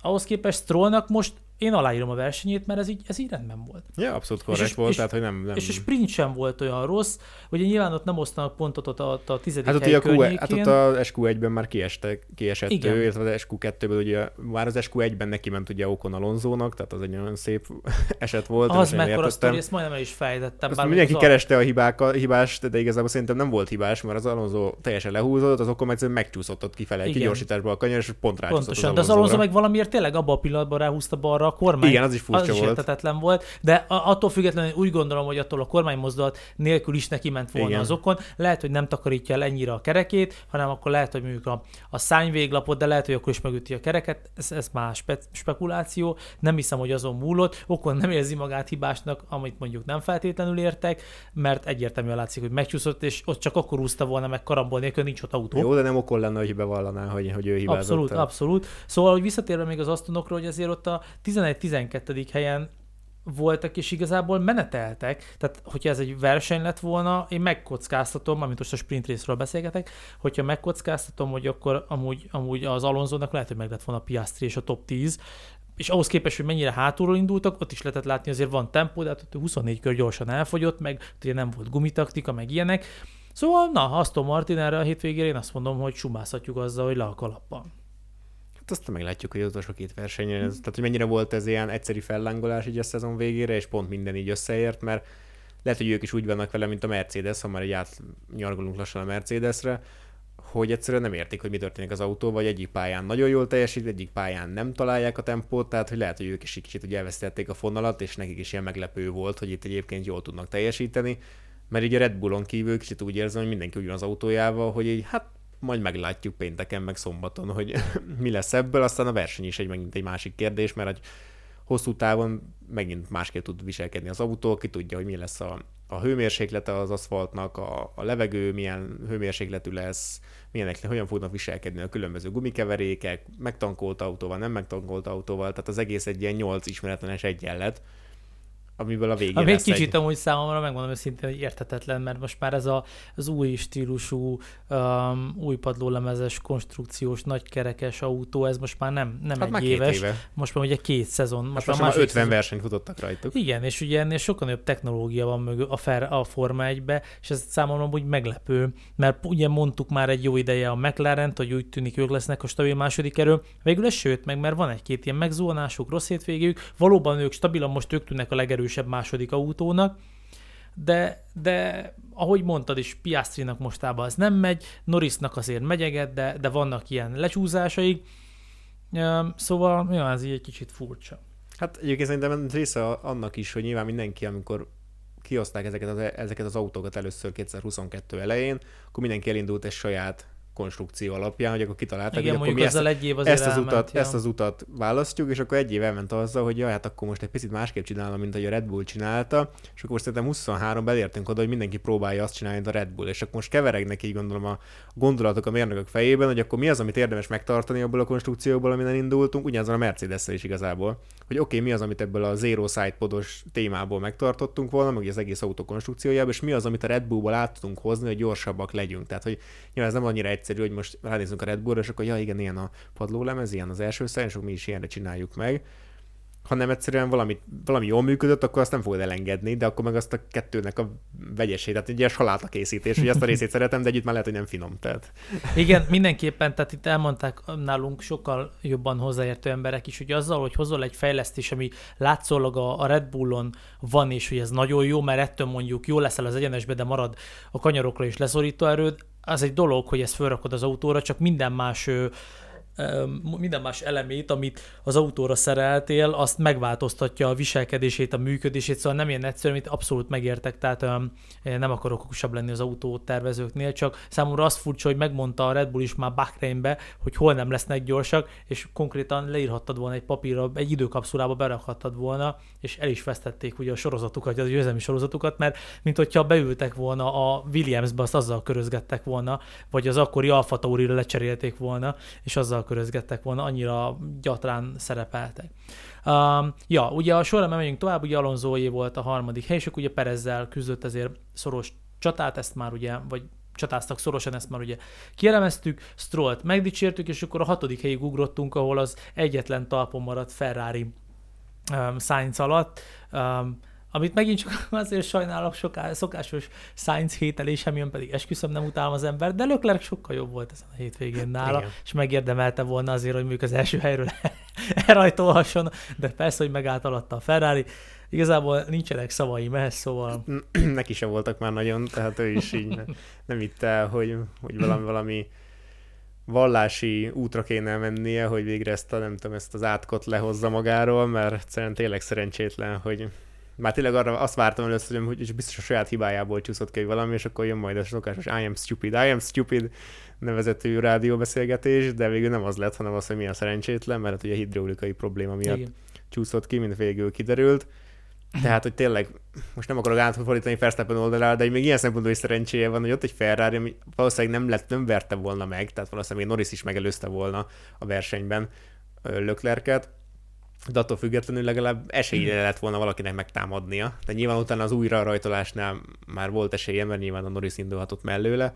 ahhoz képest Strollnak most én aláírom a versenyét, mert ez így, ez így rendben volt. Ja, abszolút korrekt és, volt, és, tehát hogy nem, nem... És a sprint sem volt olyan rossz, ugye nyilván ott nem osztanak pontot ott a, a tizedik hát ott hely a Q, Hát ott a SQ1-ben már kieste, kiesett Igen. ő, illetve az SQ2-ből ugye már az SQ1-ben neki ment ugye Okon Alonzónak, tehát az egy nagyon szép eset volt. Az mekkora sztori, ezt majdnem el is fejtettem. Azt mindenki az kereste a hibák, a hibást, de igazából szerintem nem volt hibás, mert az Alonso teljesen lehúzódott, az Okon meg megcsúszott ott kifele egy kigyorsításba a kanyar, és pont Pontosan, az de az Alonso meg valamiért tényleg abban a pillanatban ráhúzta balra a kormány. Igen, az is furcsa az is értetetlen volt, de attól függetlenül úgy gondolom, hogy attól a kormánymozdulat nélkül is neki ment volna Igen. az okon. Lehet, hogy nem takarítja el ennyire a kerekét, hanem akkor lehet, hogy mondjuk a, a szányvéglapot, de lehet, hogy akkor is megüti a kereket. Ez, ez más spe, spekuláció. Nem hiszem, hogy azon múlott. Okon nem érzi magát hibásnak, amit mondjuk nem feltétlenül értek, mert egyértelműen látszik, hogy megcsúszott, és ott csak akkor úszta volna meg karambol nélkül, nincs ott autó. Jó, de nem okon lenne, hogy bevallaná, hogy, hogy ő hibázott. Abszolút, abszolút. Szóval, hogy visszatérve még az asztonokról, hogy azért ott a 11-12 helyen voltak, és igazából meneteltek, tehát hogyha ez egy verseny lett volna, én megkockáztatom, amit most a sprint részről beszélgetek, hogyha megkockáztatom, hogy akkor amúgy, amúgy az Alonzónak lehet, hogy meg lett volna a Piastri és a top 10, és ahhoz képest, hogy mennyire hátulról indultak, ott is lehetett látni, azért van tempó, de hát ott 24 kör gyorsan elfogyott, meg ugye nem volt gumitaktika, meg ilyenek. Szóval, na, Aston Martin erre a hétvégére én azt mondom, hogy sumázhatjuk azzal, hogy le a kalapban azt meglátjuk, hogy az utolsó két versenyen, ez, tehát hogy mennyire volt ez ilyen egyszeri fellángolás így a szezon végére, és pont minden így összeért, mert lehet, hogy ők is úgy vannak vele, mint a Mercedes, ha már egy átnyargolunk lassan a Mercedesre, hogy egyszerűen nem értik, hogy mi történik az autó, vagy egyik pályán nagyon jól teljesít, egyik pályán nem találják a tempót, tehát hogy lehet, hogy ők is kicsit ugye elvesztették a fonalat, és nekik is ilyen meglepő volt, hogy itt egyébként jól tudnak teljesíteni, mert így a Red Bullon kívül kicsit úgy érzem, hogy mindenki ugyanaz autójával, hogy így hát majd meglátjuk pénteken, meg szombaton, hogy mi lesz ebből, aztán a verseny is egy megint egy másik kérdés, mert egy hosszú távon megint másképp tud viselkedni az autó, ki tudja, hogy mi lesz a, a hőmérséklete az aszfaltnak, a, a levegő milyen hőmérsékletű lesz, milyenek, hogyan fognak viselkedni a különböző gumikeverékek, megtankolt autóval, nem megtankolt autóval, tehát az egész egy ilyen nyolc ismeretlenes egyenlet, amiből a végén Ami egy kicsit egy... amúgy számomra megmondom őszintén, hogy értetetlen, mert most már ez a, az új stílusú, um, új padlólemezes, konstrukciós, nagykerekes autó, ez most már nem, nem hát egy éves. Éve. Most már ugye két szezon. Most, hát már, most már 50 szezon. versenyt futottak rajtuk. Igen, és ugye ennél sokkal nagyobb technológia van mögő a, fer, a Forma 1-be, és ez számomra úgy meglepő, mert ugye mondtuk már egy jó ideje a mclaren hogy úgy tűnik ők lesznek a stabil második erő. Végül ez sőt meg, mert van egy-két ilyen megzuhanásuk, rossz hétvégük, valóban ők stabilan most ők tűnnek a legerősebb második autónak, de, de ahogy mondtad is, Piastrinak mostában az nem megy, Norrisnak azért megyeget, de, de vannak ilyen lecsúszásai, szóval ja, ez így egy kicsit furcsa. Hát egyébként szerintem része annak is, hogy nyilván mindenki, amikor kihozták ezeket az, ezeket az autókat először 2022 elején, akkor mindenki elindult egy saját konstrukció alapján, hogy akkor kitalálták, Igen, hogy akkor mi ezt, egy év ezt, az elment, utat, ja. ezt az utat választjuk, és akkor egy év elment azzal, hogy jaj, hát akkor most egy picit másképp csinálom, mint ahogy a Red Bull csinálta, és akkor most szerintem 23 elértünk oda, hogy mindenki próbálja azt csinálni, mint a Red Bull, és akkor most keveregnek így gondolom a gondolatok a mérnökök fejében, hogy akkor mi az, amit érdemes megtartani abból a konstrukcióból, amin indultunk, ugyanazon a mercedes is igazából, hogy oké, okay, mi az, amit ebből a Zero Side podos témából megtartottunk volna, meg az egész autó konstrukciójából, és mi az, amit a Red Bullból át tudunk hozni, hogy gyorsabbak legyünk. Tehát, hogy nyilván ez nem annyira egyszerű, hogy most ránézünk a Red Bullra, és akkor ja igen, ilyen a padlólemez, ilyen az első szám, és akkor mi is ilyenre csináljuk meg hanem egyszerűen valami, valami jól működött, akkor azt nem fogod elengedni, de akkor meg azt a kettőnek a vegyesét, tehát egy ilyen saláta készítés, hogy azt a részét szeretem, de együtt már lehet, hogy nem finom. Tehát. Igen, mindenképpen, tehát itt elmondták nálunk sokkal jobban hozzáértő emberek is, hogy azzal, hogy hozol egy fejlesztés, ami látszólag a Red Bullon van, és hogy ez nagyon jó, mert ettől mondjuk jó leszel az egyenesbe, de marad a kanyarokra is leszorító erőd, az egy dolog, hogy ezt felrakod az autóra, csak minden más minden más elemét, amit az autóra szereltél, azt megváltoztatja a viselkedését, a működését, szóval nem ilyen egyszerű, amit abszolút megértek, tehát nem akarok okosabb lenni az autó tervezőknél, csak számomra az furcsa, hogy megmondta a Red Bull is már Bahreinbe, hogy hol nem lesznek gyorsak, és konkrétan leírhattad volna egy papírra, egy időkapszulába berakhattad volna, és el is vesztették ugye a sorozatukat, az győzelmi sorozatukat, mert mint hogyha beültek volna a Williamsbe, azt azzal körözgettek volna, vagy az akkori Alfa Tauri-ra lecserélték volna, és azzal körözgettek volna, annyira gyatrán szerepeltek. Um, ja, ugye a sorra megyünk tovább, ugye Alonsoé volt a harmadik hely, és akkor ugye Perezzel küzdött ezért szoros csatát, ezt már ugye, vagy csatáztak szorosan, ezt már ugye kielemeztük, Strollt megdicsértük, és akkor a hatodik helyig ugrottunk, ahol az egyetlen talpon maradt Ferrari um, Sainz alatt. Um, amit megint csak azért sajnálok, soká, szokásos science hételés, amilyen pedig esküszöm nem utálom az ember, de Leclerc sokkal jobb volt ezen a hétvégén nála, Igen. és megérdemelte volna azért, hogy mondjuk az első helyről elrajtolhasson, de persze, hogy megállt alatta a Ferrari. Igazából nincsenek szavai ehhez, szóval... Neki se voltak már nagyon, tehát ő is így ne, nem itt el, hogy, hogy valami, valami vallási útra kéne mennie, hogy végre ezt a, nem tudom, ezt az átkot lehozza magáról, mert egyszerűen tényleg szerencsétlen, hogy már tényleg arra azt vártam először, hogy biztos a saját hibájából csúszott ki valami, és akkor jön majd a szokásos I am stupid, I am stupid nevezetű rádióbeszélgetés, de végül nem az lett, hanem az, hogy milyen szerencsétlen, mert ugye hidraulikai probléma miatt Igen. csúszott ki, mint végül kiderült. Tehát, hogy tényleg, most nem akarok átfordítani Verstappen oldalára, de még ilyen szempontból is szerencséje van, hogy ott egy Ferrari, ami valószínűleg nem, lett, nem verte volna meg, tehát valószínűleg még Norris is megelőzte volna a versenyben Löklerket, de attól függetlenül legalább esélye lett volna valakinek megtámadnia. De nyilván utána az újra rajtolásnál már volt esélye, mert nyilván a Norris indulhatott mellőle,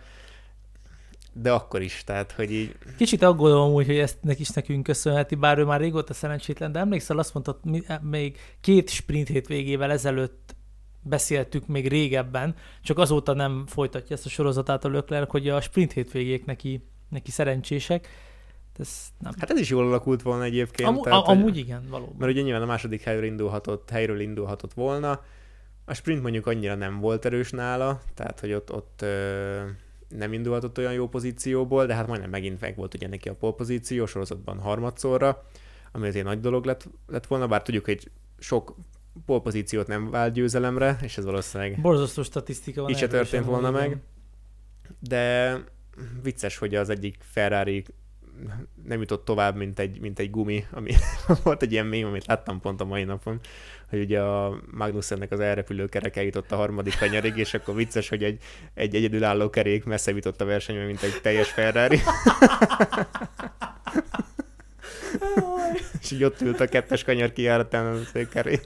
de akkor is, tehát, hogy így... Kicsit aggódom úgy, hogy ezt is nekünk köszönheti, bár ő már régóta szerencsétlen, de emlékszel, azt mondtad, még két sprint hétvégével ezelőtt beszéltük még régebben, csak azóta nem folytatja ezt a sorozatát a Lökler, hogy a sprint hétvégék neki, neki szerencsések ez nem. Hát ez is jól alakult volna egyébként. Am- tehát, amúgy hogy, igen, valóban. Mert ugye nyilván a második helyről indulhatott, helyről indulhatott volna. A sprint mondjuk annyira nem volt erős nála, tehát hogy ott, ott ö, nem indulhatott olyan jó pozícióból, de hát majdnem megint meg volt ugye neki a polpozíció sorozatban harmadszorra, ami azért nagy dolog lett, lett volna, bár tudjuk, hogy sok polpozíciót nem vált győzelemre, és ez valószínűleg... Borzasztó statisztika van. Így se történt volna meg. De vicces, hogy az egyik Ferrari nem jutott tovább, mint egy, mint egy gumi, ami volt egy ilyen mém, amit láttam pont a mai napon, hogy ugye a Magnussennek az elrepülő kerek eljutott a harmadik kanyarig, és akkor vicces, hogy egy, egy egyedülálló kerék messze jutott a versenyben, mint egy teljes Ferrari. és így ott ült a kettes kanyar kijáratán a kerék.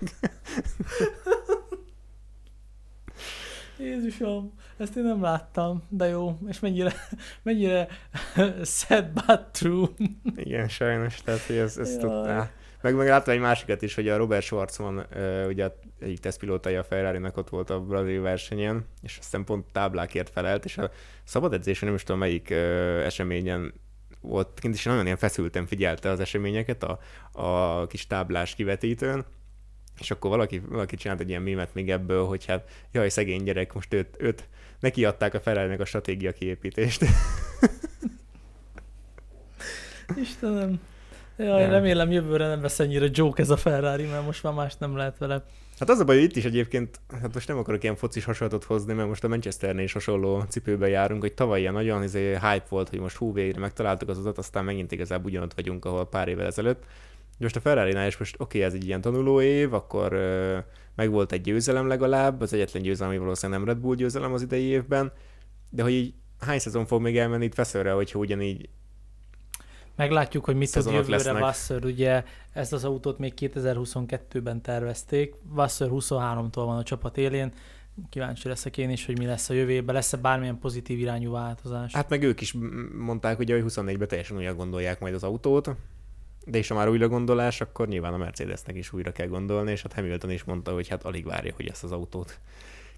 Jézusom, ezt én nem láttam, de jó, és mennyire, mennyire sad but true. Igen, sajnos, tehát hogy ez, ez tudná. Meg, meg láttam egy másikat is, hogy a Robert Schwarzman, ugye egyik tesztpilótája a ferrari ott volt a brazil versenyen, és aztán pont táblákért felelt, és a szabad edzésen nem is tudom melyik eseményen volt kint, és nagyon ilyen feszülten figyelte az eseményeket a, a kis táblás kivetítőn, És akkor valaki, valaki csinált egy ilyen mémet még ebből, hogy hát jaj, szegény gyerek, most őt, őt neki adták a ferrari a stratégia kiépítést. Istenem. Jaj, nem. remélem jövőre nem lesz ennyire joke ez a Ferrari, mert most már más nem lehet vele. Hát az a baj, hogy itt is egyébként, hát most nem akarok ilyen focis hasonlatot hozni, mert most a Manchesternél is hasonló cipőben járunk, hogy tavaly ilyen nagyon izé, hype volt, hogy most hú, végre megtaláltuk az utat, aztán megint igazából ugyanott vagyunk, ahol pár évvel ezelőtt. Most a ferrari is most oké, okay, ez egy ilyen tanuló év, akkor meg volt egy győzelem legalább, az egyetlen győzelem, ami valószínűleg nem Red Bull győzelem az idei évben, de hogy így hány szezon fog még elmenni itt Feszőre, hogyha ugyanígy Meglátjuk, hogy mit tud jövőre lesznek. Ugye ezt az autót még 2022-ben tervezték, Vassar 23-tól van a csapat élén, kíváncsi leszek én is, hogy mi lesz a jövőben, lesz-e bármilyen pozitív irányú változás. Hát meg ők is mondták, ugye, hogy 24-ben teljesen újra gondolják majd az autót, de és ha már újra gondolás, akkor nyilván a Mercedesnek is újra kell gondolni, és hát Hamilton is mondta, hogy hát alig várja, hogy ezt az autót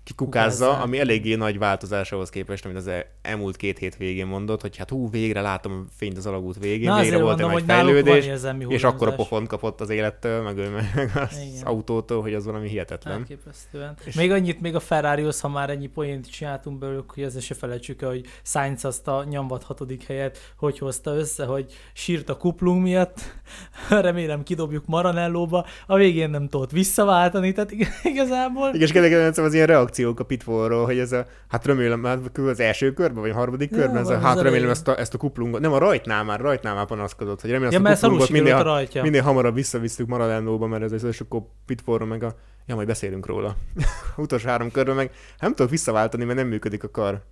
kikukázza, ami eléggé nagy változás ahhoz képest, amit az e- elmúlt két hét végén mondott, hogy hát hú, végre látom fényt az alagút végén, Na, végre volt mondom, egy fejlődés, és akkor a pofont kapott az élettől, meg, meg az Igen. autótól, hogy az valami hihetetlen. Elképesztően. És még annyit, még a ferrari ha már ennyi poént csináltunk belőlük, hogy ezzel se felejtsük hogy Sainz azt a nyomvat hatodik helyet hogy hozta össze, hogy sírt a kuplung miatt, remélem kidobjuk Maranellóba, a végén nem tudott visszaváltani, tehát igazából... Igen, és kedvenc az ilyen reakció reakciók a pitfallról, hogy ez a, hát remélem, már az első körben, vagy a harmadik körben, ja, ez a, hát remélem ezt a, ezt a kuplungot, nem a rajtnál már, rajtnál már panaszkodott, hogy remélem ja, ezt a kuplungot minél, a minél hamarabb visszavisszük Maradánóba, mert ez az, akkor pitfallról meg a, ja, majd beszélünk róla. Utolsó három körben meg nem tudok visszaváltani, mert nem működik a kar.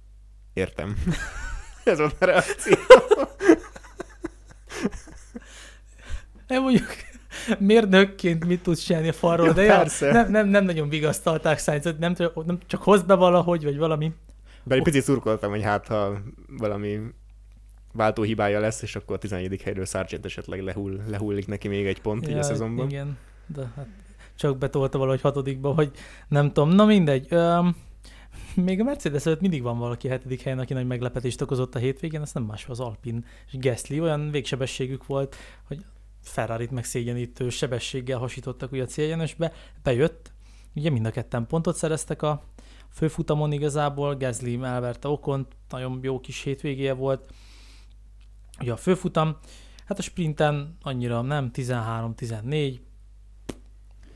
Értem. ez volt a reakció. Nem mondjuk, mérnökként mit tudsz csinálni a falról, ja, de ja, nem, nem, nem, nagyon vigasztalták Sainzot, nem, nem csak hozd be valahogy, vagy valami. De egy picit szurkoltam, hogy hát ha valami váltó hibája lesz, és akkor a 11. helyről Sargent esetleg lehull, lehullik neki még egy pont ja, így a szezonban. Igen, de hát csak betolta valahogy hatodikba, hogy nem tudom. Na mindegy. Um, még a Mercedes előtt mindig van valaki a hetedik helyen, aki nagy meglepetést okozott a hétvégén, ez nem más az Alpin és Gasly, olyan végsebességük volt, hogy Ferrari-t meg szégyenítő sebességgel hasítottak ugye a céljenesbe, bejött, ugye mind a ketten pontot szereztek a főfutamon igazából, Gasly elverte Okon, nagyon jó kis hétvégéje volt, ugye a főfutam, hát a sprinten annyira nem, 13-14,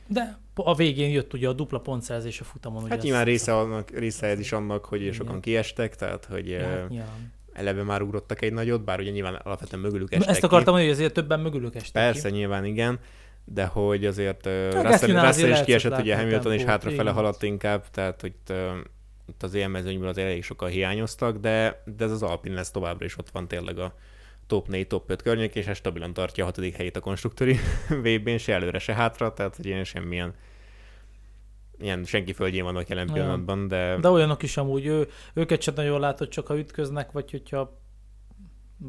de a végén jött ugye a dupla pontszerzés a futamon. Hát nyilván része, annak, része ez is annak, hogy sokan kiestek, tehát hogy ja, hát eleve már ugrottak egy nagyot, bár ugye nyilván alapvetően mögülük estek Ezt akartam mondani, hogy azért többen mögülük estek Persze, ki. nyilván igen, de hogy azért uh, Russell, Russell is kiesett, ugye Hamilton is hátrafele haladt inkább, tehát hogy uh, itt az élmezőnyből az elég sokan hiányoztak, de, de ez az Alpine lesz továbbra is ott van tényleg a top 4, top 5 környék, és ez stabilan tartja a hatodik helyét a konstruktúri VB-n, se előre, se hátra, tehát hogy ilyen semmilyen ilyen senki földjén vannak jelen pillanatban, de... De olyanok is amúgy, ő, őket sem nagyon látod, csak ha ütköznek, vagy hogyha...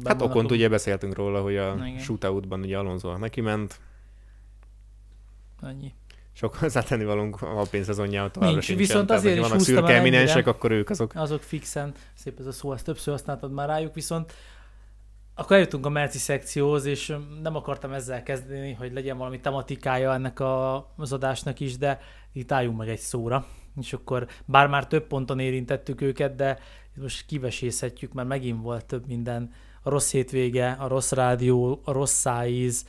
Hát okont ugye beszéltünk róla, hogy a shootoutban ugye Alonso neki ment. Annyi. Sok hozzátenni valunk a pénzszezonjában továbbra Nincs, sincsen. viszont azért Tehát, is vannak szürke eminensek, akkor ők azok. Azok fixen, szép ez a szó, ezt többször használtad már rájuk, viszont akkor eljutunk a Merci szekcióhoz, és nem akartam ezzel kezdeni, hogy legyen valami tematikája ennek a, az adásnak is, de itt álljunk meg egy szóra. És akkor bár már több ponton érintettük őket, de most kivesészhetjük, mert megint volt több minden. A rossz hétvége, a rossz rádió, a rossz szájíz,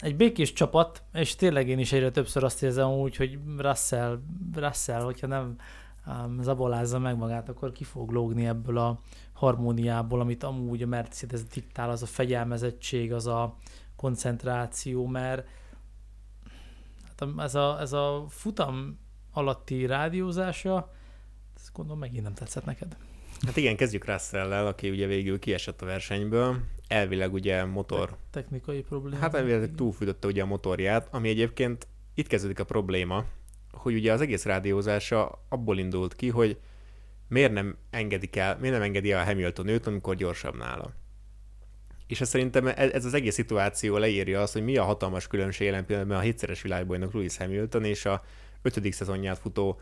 egy békés csapat, és tényleg én is egyre többször azt érzem úgy, hogy Russell, Russell hogyha nem zabolázza meg magát, akkor ki fog lógni ebből a harmóniából, amit amúgy a Mercedes diktál, az a fegyelmezettség, az a koncentráció, mert hát ez, a, ez a futam alatti rádiózása, ezt gondolom megint nem tetszett neked. Hát igen, kezdjük russell aki ugye végül kiesett a versenyből. Elvileg ugye motor... Technikai probléma. Hát elvileg túlfűtötte ugye a motorját, ami egyébként itt kezdődik a probléma, hogy ugye az egész rádiózása abból indult ki, hogy miért nem engedik el, miért nem engedi el Hamilton őt, amikor gyorsabb nála. És ez szerintem ez az egész szituáció leírja azt, hogy mi a hatalmas különbség jelen pillanatban a hétszeres világbajnok Lewis Hamilton és a ötödik szezonját futó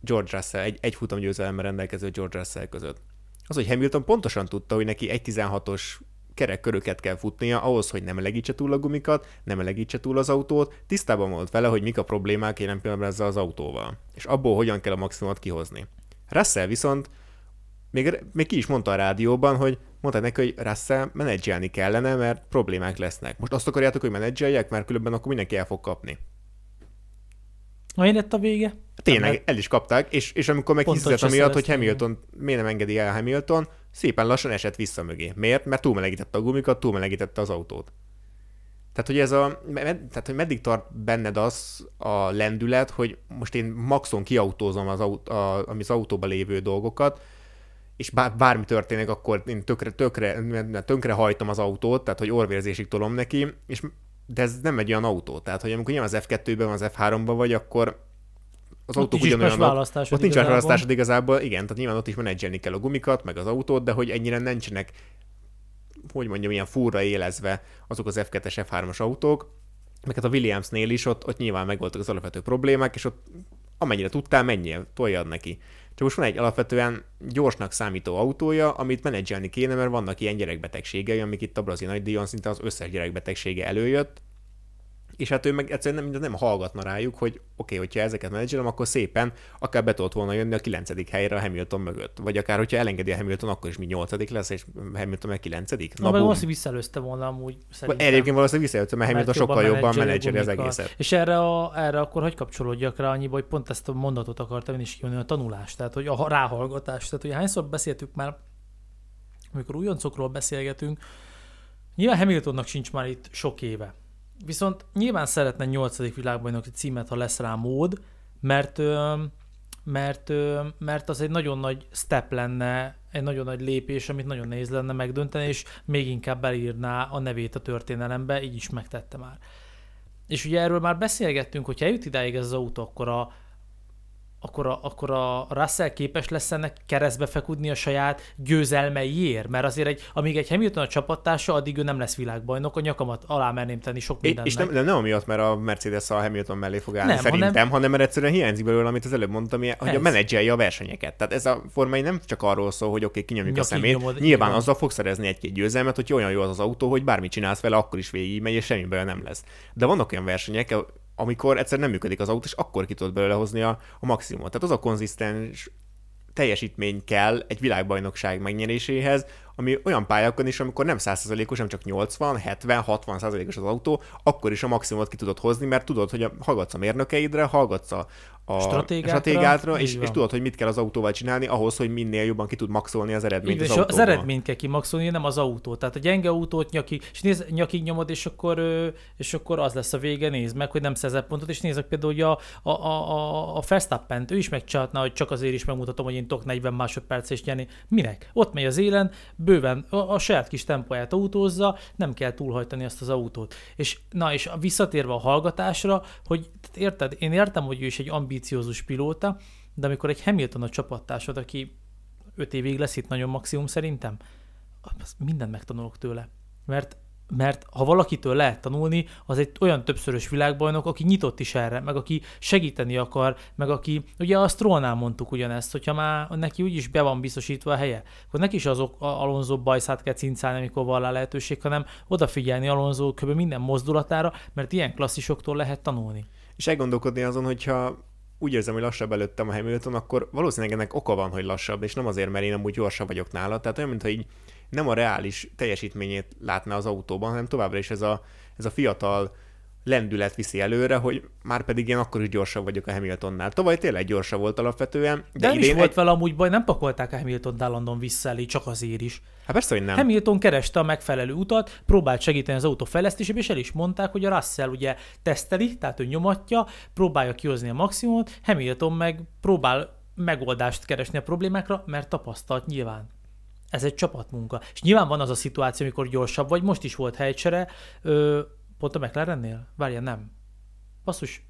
George Russell, egy, egy futam győzelemmel rendelkező George Russell között. Az, hogy Hamilton pontosan tudta, hogy neki 1.16-os kerekköröket kell futnia ahhoz, hogy nem melegítse túl a gumikat, nem melegítse túl az autót, tisztában volt vele, hogy mik a problémák jelen pillanatban ezzel az autóval, és abból hogyan kell a maximumot kihozni. Russell viszont még, még ki is mondta a rádióban, hogy mondta neki, hogy Russell menedzselni kellene, mert problémák lesznek. Most azt akarjátok, hogy menedzseljek, mert különben akkor mindenki el fog kapni. Mi lett a vége? Tényleg, el is kapták, és, és amikor meg hiszett amiatt, hogy Hamilton, miért nem engedi el Hamilton, szépen lassan esett vissza mögé. Miért? Mert túlmelegítette a gumikat, túlmelegítette az autót. Tehát, hogy ez a, tehát, hogy meddig tart benned az a lendület, hogy most én maxon kiautózom az, autó, a, az autóban lévő dolgokat, és bár, bármi történik, akkor én tökre, tökre, tönkre hajtom az autót, tehát hogy orvérzésig tolom neki, és de ez nem egy olyan autó. Tehát, hogy amikor nyilván az F2-ben, az F3-ban vagy, akkor az autó ugyanolyan. Választásod ott nincs választásod igazából, igen, tehát nyilván ott is menedzselni kell a gumikat, meg az autót, de hogy ennyire nincsenek, hogy mondjam, ilyen furra élezve azok az F2-es, F3-as autók, meg hát a Williamsnél is ott, ott nyilván megvoltak az alapvető problémák, és ott amennyire tudtál, menjél, toljad neki. Csak most van egy alapvetően gyorsnak számító autója, amit menedzselni kéne, mert vannak ilyen gyerekbetegségei, amik itt a brazil nagy díjon szinte az összes gyerekbetegsége előjött, és hát ő meg egyszerűen nem, nem hallgatna rájuk, hogy oké, okay, hogyha ezeket menedzselem, akkor szépen akár be tudott volna jönni a kilencedik helyre a Hamilton mögött. Vagy akár, hogyha elengedi a Hamilton, akkor is mi nyolcadik lesz, és Hamilton meg kilencedik. Na, Na valószínűleg visszaelőzte volna amúgy. Szerintem. Egyébként valószínűleg visszaelőzte, mert Hamilton sokkal jobban menedzseri az egészet. És erre, a, erre akkor hogy kapcsolódjak rá annyiba, hogy pont ezt a mondatot akartam én is kijönni, a tanulás, tehát hogy a ráhallgatás. Tehát, hogy hányszor beszéltük már, amikor újoncokról beszélgetünk, Nyilván Hamiltonnak sincs már itt sok éve. Viszont nyilván szeretne 8. világbajnoki címet, ha lesz rá mód, mert, mert, mert az egy nagyon nagy step lenne, egy nagyon nagy lépés, amit nagyon nehéz lenne megdönteni, és még inkább belírná a nevét a történelembe, így is megtette már. És ugye erről már beszélgettünk, hogy eljut idáig ez az autó, akkor a, akkor a, akkor a Russell képes lesz ennek keresztbe feküdni a saját győzelmeiért, mert azért egy, amíg egy Hamilton a csapattársa, addig ő nem lesz világbajnok, a nyakamat alá merném tenni sok mindennek. És nem, nem, nem amiatt, mert a Mercedes a Hamilton mellé fog állni nem, szerintem, hanem, hanem mert egyszerűen hiányzik belőle, amit az előbb mondtam, hogy ez. a menedzselje a versenyeket. Tehát ez a formai nem csak arról szól, hogy oké, okay, kinyomjuk Nyaki a szemét, nyomod, nyilván azzal fog szerezni egy-két győzelmet, hogy olyan jó az az autó, hogy bármit csinálsz vele, akkor is végig megy, és semmi nem lesz. De vannak olyan versenyek, amikor egyszer nem működik az autó, és akkor ki tudod belőle hozni a, a maximumot. Tehát az a konzisztens teljesítmény kell egy világbajnokság megnyeréséhez, ami olyan pályákon is, amikor nem 100%-os, nem csak 80, 70, 60%-os az autó, akkor is a maximumot ki tudod hozni, mert tudod, hogy a, hallgatsz a mérnökeidre, hallgatsz a, a stratégátra, és, és tudod, hogy mit kell az autóval csinálni ahhoz, hogy minél jobban ki tud maxolni az eredményt az, az Az eredményt kell kimaxolni, nem az autót. Tehát a gyenge autót nyakig, és néz, nyakig nyomod, és akkor, és akkor az lesz a vége, nézd meg, hogy nem szerzel pontot, és nézek például, hogy a, a, a, a verstappen ő is megcsinálhatná, hogy csak azért is megmutatom, hogy én tudok 40 másodperc és nyerni. Minek? Ott megy az élen, bőven a, a saját kis tempóját autózza, nem kell túlhajtani azt az autót. És na, és visszatérve a hallgatásra, hogy érted, én értem, hogy ő is egy ambíciózus pilóta, de amikor egy Hamilton a csapattársad, aki öt évig lesz itt nagyon maximum szerintem, mindent megtanulok tőle. Mert mert ha valakitől lehet tanulni, az egy olyan többszörös világbajnok, aki nyitott is erre, meg aki segíteni akar, meg aki, ugye a Strollnál mondtuk ugyanezt, hogyha már neki úgyis be van biztosítva a helye, akkor neki is azok Alonso bajszát kell cincálni, amikor van rá lehetőség, hanem odafigyelni Alonso kb. minden mozdulatára, mert ilyen klasszisoktól lehet tanulni. És elgondolkodni azon, hogyha úgy érzem, hogy lassabb előttem a Hamilton, akkor valószínűleg ennek oka van, hogy lassabb, és nem azért, mert én amúgy gyorsabb vagyok nála. Tehát olyan, mintha így nem a reális teljesítményét látná az autóban, hanem továbbra is ez a, ez a fiatal lendület viszi előre, hogy már pedig én akkor is gyorsabb vagyok a Hamiltonnál. Tavaly tényleg gyorsabb volt alapvetően. De, de nem is volt egy... vele amúgy baj, nem pakolták a Hamilton Dallandon vissza elé, csak azért is. Hát persze, hogy nem. Hamilton kereste a megfelelő utat, próbált segíteni az autó fejlesztésében, és el is mondták, hogy a Russell ugye teszteli, tehát ő nyomatja, próbálja kihozni a maximumot, Hamilton meg próbál megoldást keresni a problémákra, mert tapasztalt nyilván ez egy csapatmunka. És nyilván van az a szituáció, amikor gyorsabb vagy, most is volt helycsere, ö, pont a McLarennél? Várja, nem. Basszus,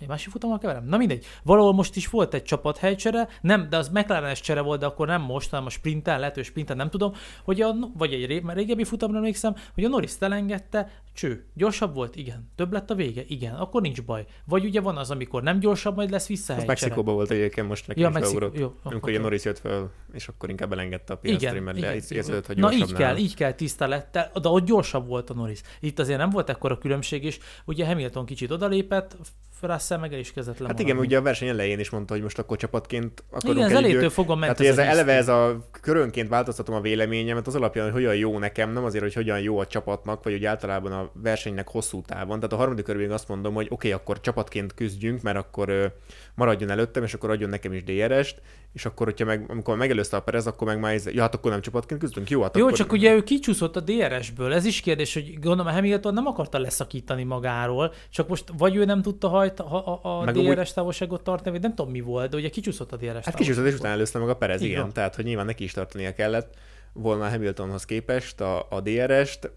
Egy másik futammal keverem? Na mindegy. Valahol most is volt egy csapat helycsere, nem, de az mclaren csere volt, de akkor nem most, hanem a sprinten, lehet, hogy sprinten nem tudom, hogy a, vagy egy ré, régebbi futamra emlékszem, hogy a Norris elengedte, cső, gyorsabb volt? Igen. Több lett a vége? Igen. Akkor nincs baj. Vagy ugye van az, amikor nem gyorsabb, majd lesz vissza Az Mexikóban volt egyébként most neki ja, is Mexikó, beugrott. jó, Amikor ugye Norris jött fel, és akkor inkább elengedte a Piastri, igen, mert igen, érződött, hogy Na így kell, így kell tisztelettel, de ott gyorsabb volt a Norris. Itt azért nem volt ekkora különbség, és ugye Hamilton kicsit odalépett, Russell meg el is kezdett Hát igen, ugye a verseny elején is mondta, hogy most akkor csapatként akarunk igen, ez egy elétől győr- fogva ment Tehát, ez az eleve ez a körönként változtatom a véleményemet az alapján, hogy hogyan jó nekem, nem azért, hogy hogyan jó a csapatnak, vagy hogy általában a versenynek hosszú távon. Tehát a harmadik körben azt mondom, hogy oké, okay, akkor csapatként küzdjünk, mert akkor maradjon előttem, és akkor adjon nekem is DRS-t, és akkor, hogyha meg, amikor megelőzte a Perez, akkor meg már, ez- ja, hát akkor nem csapatként küzdünk, jó, hát Jó, akkor... csak ugye ő kicsúszott a DRS-ből. Ez is kérdés, hogy gondolom a Hamilton nem akarta leszakítani magáról, csak most vagy ő nem tudta hajt, a, a, a DRS amúgy- távolságot tartani, vagy nem tudom mi volt, de ugye kicsúszott a DRS Hát kisütött, és utána előzte meg a Perez, igen. van. Tehát, hogy nyilván neki is tartania kellett volna Hamiltonhoz képest a, a DRS-t,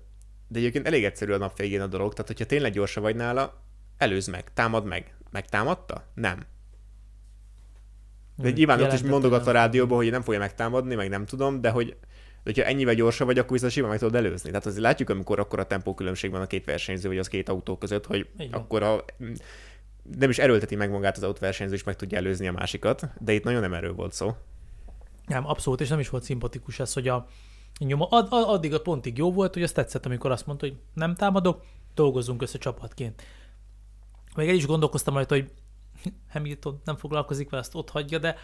de egyébként elég egyszerű a nap végén a dolog, tehát hogyha tényleg gyorsa vagy nála, előz meg, támad meg. Megtámadta? Nem. De Ő nyilván ott is mondogat a rádióban, hogy nem fogja megtámadni, meg nem tudom, de hogy de hogyha ennyivel gyorsabb vagy, akkor viszont simán meg tudod előzni. Tehát azért látjuk, amikor akkor a tempókülönbség van a két versenyző, vagy az két autó között, hogy Így akkor a, nem is erőlteti meg magát az autóversenyző, és meg tudja előzni a másikat, de itt nagyon nem erről volt szó. Nem, abszolút, és nem is volt szimpatikus ez, hogy a nyoma, ad, ad, addig a pontig jó volt, hogy azt tetszett, amikor azt mondta, hogy nem támadok, dolgozzunk össze csapatként. Még el is gondolkoztam majd, hogy Hamilton nem foglalkozik vele, azt ott hagyja, de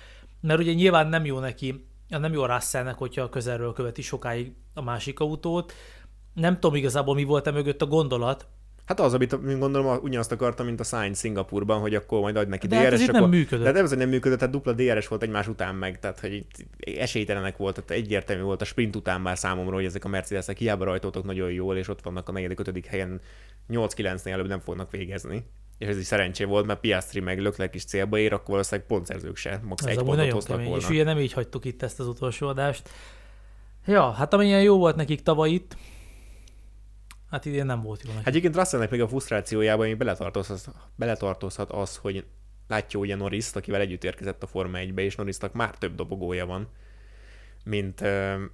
mert ugye nyilván nem jó neki, nem jó Russellnek, hogyha közelről követi sokáig a másik autót. Nem tudom igazából, mi volt e mögött a gondolat, Hát az, amit gondolom, ugyanazt akartam, mint a Sainz Szingapurban, hogy akkor majd adj neki de hát DRS, ez itt akkor... nem működött. De nem az, hogy nem működött, tehát dupla DRS volt egymás után meg, tehát hogy itt esélytelenek volt, tehát egyértelmű volt a sprint után már számomra, hogy ezek a Mercedesek hiába rajtoltak nagyon jól, és ott vannak a negyedik, ötödik helyen 8-9-nél előbb nem fognak végezni. És ez is szerencsé volt, mert Piastri meg Leclerc is célba ér, akkor valószínűleg pontszerzők se, max. Ez egy pontot hoztak kemény, volna. és ugye nem így hagytuk itt ezt az utolsó adást. Ja, hát amilyen jó volt nekik tavaly itt, hát idén nem volt jó nekik. Hát egyébként Russellnek még a frusztrációjában még beletartozhat, beletartozhat az, hogy látja ugye norris akivel együtt érkezett a Forma 1-be, és Norrisnak már több dobogója van, mint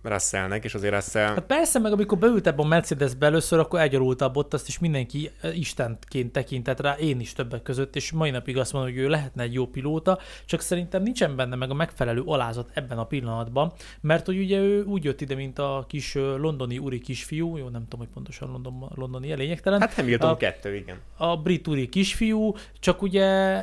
Russellnek, és azért Russell... Hát persze, meg amikor beült ebbe a Mercedesbe először, akkor elgyarultabb ott, azt is mindenki istenként tekintett rá, én is többek között, és mai napig azt mondom, hogy ő lehetne egy jó pilóta, csak szerintem nincsen benne meg a megfelelő alázat ebben a pillanatban, mert hogy ugye ő úgy jött ide, mint a kis londoni uri kisfiú, jó, nem tudom, hogy pontosan London, londoni lényegtelen, Hát Hamilton a... kettő, igen. a brit úri kisfiú, csak ugye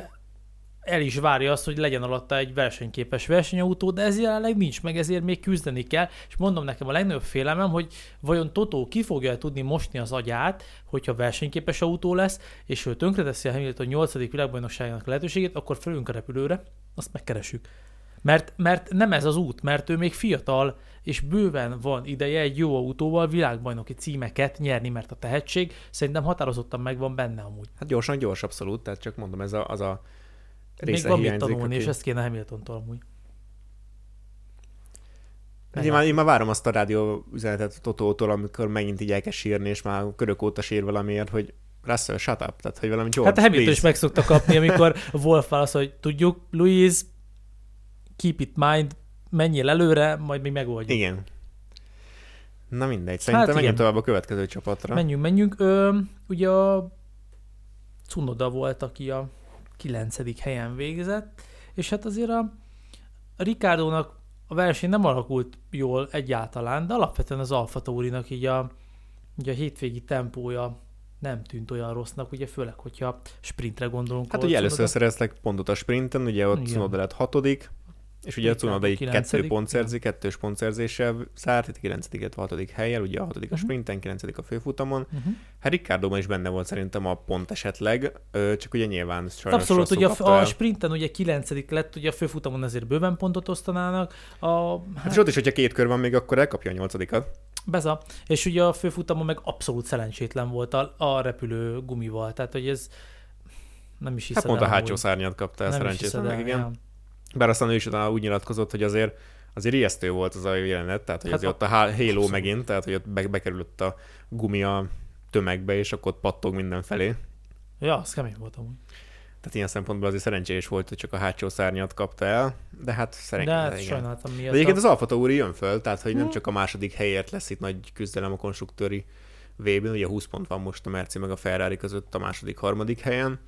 el is várja azt, hogy legyen alatta egy versenyképes versenyautó, de ez jelenleg nincs meg, ezért még küzdeni kell, és mondom nekem a legnagyobb félelmem, hogy vajon Totó ki fogja tudni mosni az agyát, hogyha versenyképes autó lesz, és ő tönkreteszi a Hamilton 8. világbajnokságának lehetőségét, akkor felülünk a repülőre, azt megkeresünk. Mert, mert nem ez az út, mert ő még fiatal, és bőven van ideje egy jó autóval világbajnoki címeket nyerni, mert a tehetség szerintem határozottan megvan benne amúgy. Hát gyorsan gyors, abszolút, tehát csak mondom, ez a, az a Még van mit tanulni, aki- és ezt kéne Hamiltontól amúgy. Hát én, már, én már várom azt a rádió üzenetet Totótól, amikor megint így elkezd sírni, és már körök óta sír valamiért, hogy Russell, shut up, tehát hogy valami George, Hát a Hamilton please. is meg szokta kapni, amikor Wolf válasz, hogy tudjuk, Louise, keep it mind, menjél előre, majd mi megoldjuk. Igen. Na mindegy, szerintem hát menjünk tovább a következő csapatra. Menjünk, menjünk. Ö, ugye a Cunoda volt, aki a kilencedik helyen végzett, és hát azért a, a Ricardónak a verseny nem alakult jól egyáltalán, de alapvetően az Alfa Taurinak így a, ugye a hétvégi tempója nem tűnt olyan rossznak, ugye főleg, hogyha sprintre gondolunk. Hát ugye először szereztek pontot a sprinten, ugye ott. Cunoda lett hatodik, és ugye a Ricciardo Cunoda így kettő pont szerzi, kettős pontszerzéssel zárt, itt kilencedik, illetve hatodik helyen, ugye a hatodik a Mhm. sprinten, kilencedik a főfutamon. Uh-huh. Hát Ricardóban is benne volt szerintem a pont esetleg, csak ugye nyilván sajnos Abszolút, ugye a, a sprinten ugye kilencedik lett, ugye a főfutamon ezért bőven pontot osztanának. A, Hát és ott is, hogyha két kör van még, akkor elkapja a nyolcadikat. Beza. És ugye a főfutamon meg abszolút szerencsétlen volt a, a repülő gumival, tehát hogy ez nem is hiszed Hát pont a hátsó szárnyat kapta szerencsétlen meg, igen. Bár aztán ő is utána úgy nyilatkozott, hogy azért azért ijesztő volt az a jelenet, tehát hogy Hát azért a- ott a Halo abszolút. megint, tehát hogy ott be- bekerült a gumi a tömegbe, és akkor ott pattog mindenfelé. Ja, az kemény volt amúgy. Tehát ilyen szempontból azért szerencsés volt, hogy csak a hátsó szárnyat kapta el, de hát szerencsés. De hát sajnáltam miatt. De egyébként az Alfa Tauri jön föl, tehát hogy nem hm. csak a második helyért lesz itt nagy küzdelem a konstruktőri VB-n, ugye 20 pont van most a Merci meg a Ferrari között a második, harmadik helyen,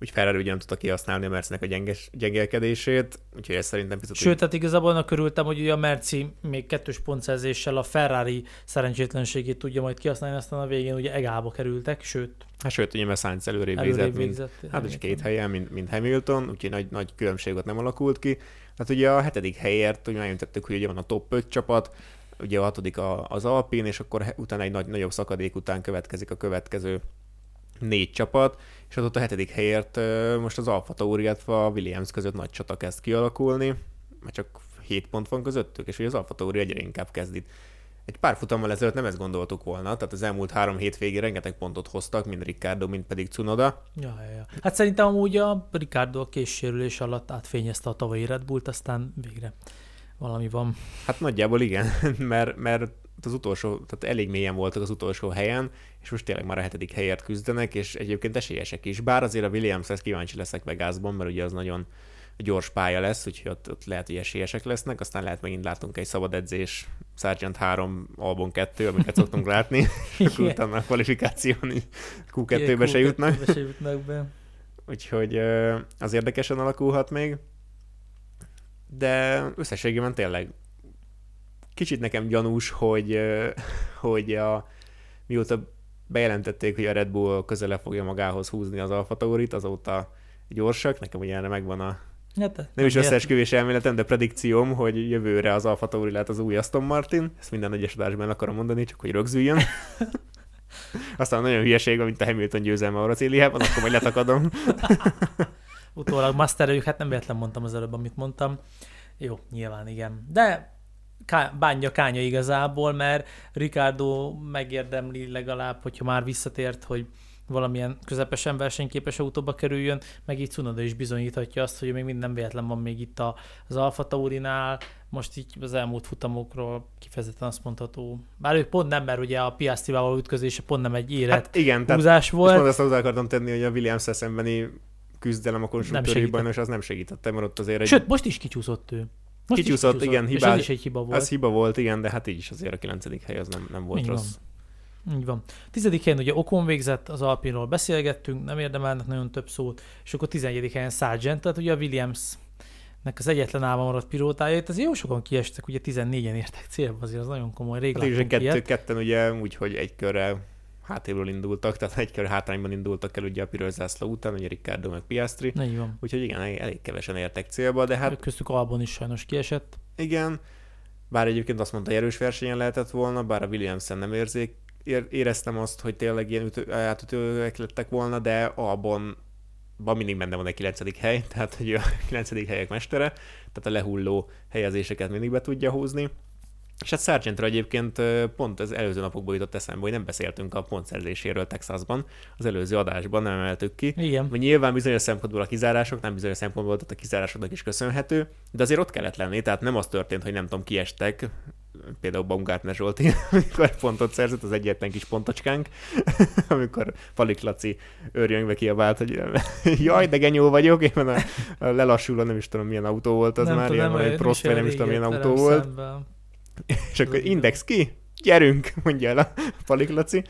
úgy Ferrari ugye nem tudta kihasználni a Mercinek a gyenges, gyengelkedését, úgyhogy ez szerintem picit... Sőt, tehát igazából annak örültem, hogy ugye a Merci még kettős pontszerzéssel a Ferrari szerencsétlenségét tudja majd kihasználni, aztán a végén ugye egába kerültek, sőt. Hát sőt, ugye mert Sainz előrébb, előrébb végzett, végzett mint, hát is két helyen, mint, mint Hamilton, úgyhogy nagy, nagy különbség ott nem alakult ki. Hát ugye a hetedik helyért, hogy megjelentettük, hogy ugye van a top 5 csapat, ugye a hatodik az Alpin, és akkor utána egy nagy, nagyobb szakadék után következik a következő négy csapat, és ott a hetedik helyért most az Alfa Tauri, illetve a Williams között nagy csata kezd kialakulni, mert csak 7 pont van közöttük, és hogy az Alfa Tauri egyre inkább kezd itt. Egy pár futammal ezelőtt nem ezt gondoltuk volna, tehát az elmúlt három hétvégén rengeteg pontot hoztak, mind Ricardo, mind pedig Cunoda. Ja, ja, ja. Hát szerintem amúgy a Ricardo a késsérülés alatt átfényezte a tavalyi Red Bullt, aztán végre valami van. Hát nagyjából igen, mert, mert az utolsó, tehát elég mélyen voltak az utolsó helyen, és most tényleg már a hetedik helyért küzdenek, és egyébként esélyesek is. Bár azért a Williams-hez kíváncsi leszek Vegasban, mert ugye az nagyon gyors pálya lesz, úgyhogy ott, ott lehet, hogy esélyesek lesznek, aztán lehet megint látunk egy szabad edzés, Sargent 3, Albon 2, amiket szoktunk látni, akkor utána a kvalifikáción Q2-be se jutnak. se jutnak be. Úgyhogy az érdekesen alakulhat még, de összességében tényleg kicsit nekem gyanús, hogy, hogy a, mióta bejelentették, hogy a Red Bull közele fogja magához húzni az Alfa Taurit, azóta gyorsak, nekem ugye erre megvan a Hát, nem is összeesküvés elméletem, de predikcióm, hogy jövőre az Alfa Tauri lehet az új Aston Martin. Ezt minden egyes adásban akarom mondani, csak hogy rögzüljön. Aztán nagyon hülyeség, mint a Hamilton győzelme a Bracíliában, akkor majd letakadom. Utólag mastereljük, hát nem véletlen mondtam az előbb, amit mondtam. Jó, nyilván igen. De bánja kánya igazából, mert Ricardo megérdemli legalább, hogyha már visszatért, hogy valamilyen közepesen versenyképes autóba kerüljön, meg így Cunoda is bizonyíthatja azt, hogy még minden véletlen van még itt az Alfa Taurinál, most így az elmúlt futamokról kifejezetten azt mondható. Bár ők pont nem, mert ugye a Piastrival ütközése pont nem egy élet hát igen, húzás volt. És pont ezt hozzá akartam tenni, hogy a williams szembeni küzdelem a konstruktőri bajnos az nem segítette, mert ott azért egy... Sőt, most is kicsúszott ő. Most kicsúszott, kicsúszott, igen, hibás. ez is egy hiba volt. Ez hiba volt, igen, de hát így is azért a kilencedik hely az nem, nem volt Így rossz. Van. Így van. Tizedik helyen ugye Okon végzett, az Alpinról beszélgettünk, nem érdemelnek nagyon több szót, és akkor tizenegyedik helyen Sargent, tehát ugye a Williams nek az egyetlen álma maradt pilótája, itt azért jó sokan kiestek, ugye 14-en értek célba, azért az nagyon komoly, rég hát kettő, ketten ugye úgy, hogy egy körrel hátréből indultak, tehát egy kör hátrányban indultak el ugye a piros zászló után, ugye Ricardo meg Piastri. Így van. Úgyhogy igen, elég kevesen értek célba, de hát... Köztük Albon is sajnos kiesett. Igen, bár egyébként azt mondta, erős versenyen lehetett volna, bár a Williamson nem érzék, éreztem azt, hogy tényleg ilyen ütő, átütőek lettek volna, de Albon van mindig benne van egy 9. hely, tehát hogy a 9. helyek mestere, tehát a lehulló helyezéseket mindig be tudja húzni. És hát Sargentra egyébként pont az előző napokból jutott eszembe, hogy nem beszéltünk a pontszerzéséről Texasban, az előző adásban nem emeltük ki. Igen. Hogy nyilván bizonyos szempontból a kizárások, nem bizonyos szempontból tehát a kizárásoknak is köszönhető, de azért ott kellett lenni, tehát nem az történt, hogy nem tudom, kiestek, például Baumgartner Zsolti, amikor pontot szerzett, az egyetlen kis pontocskánk, amikor Palik Laci őrjöngve kiabált, hogy jaj, de genyó vagyok, éppen a, a lelassuló, nem is tudom milyen autó volt az nem már, tudom, ilyen, vagy Prost, nem is tudom milyen autó volt. Szemben. És akkor index ki, gyerünk, mondja el a Palik Laci.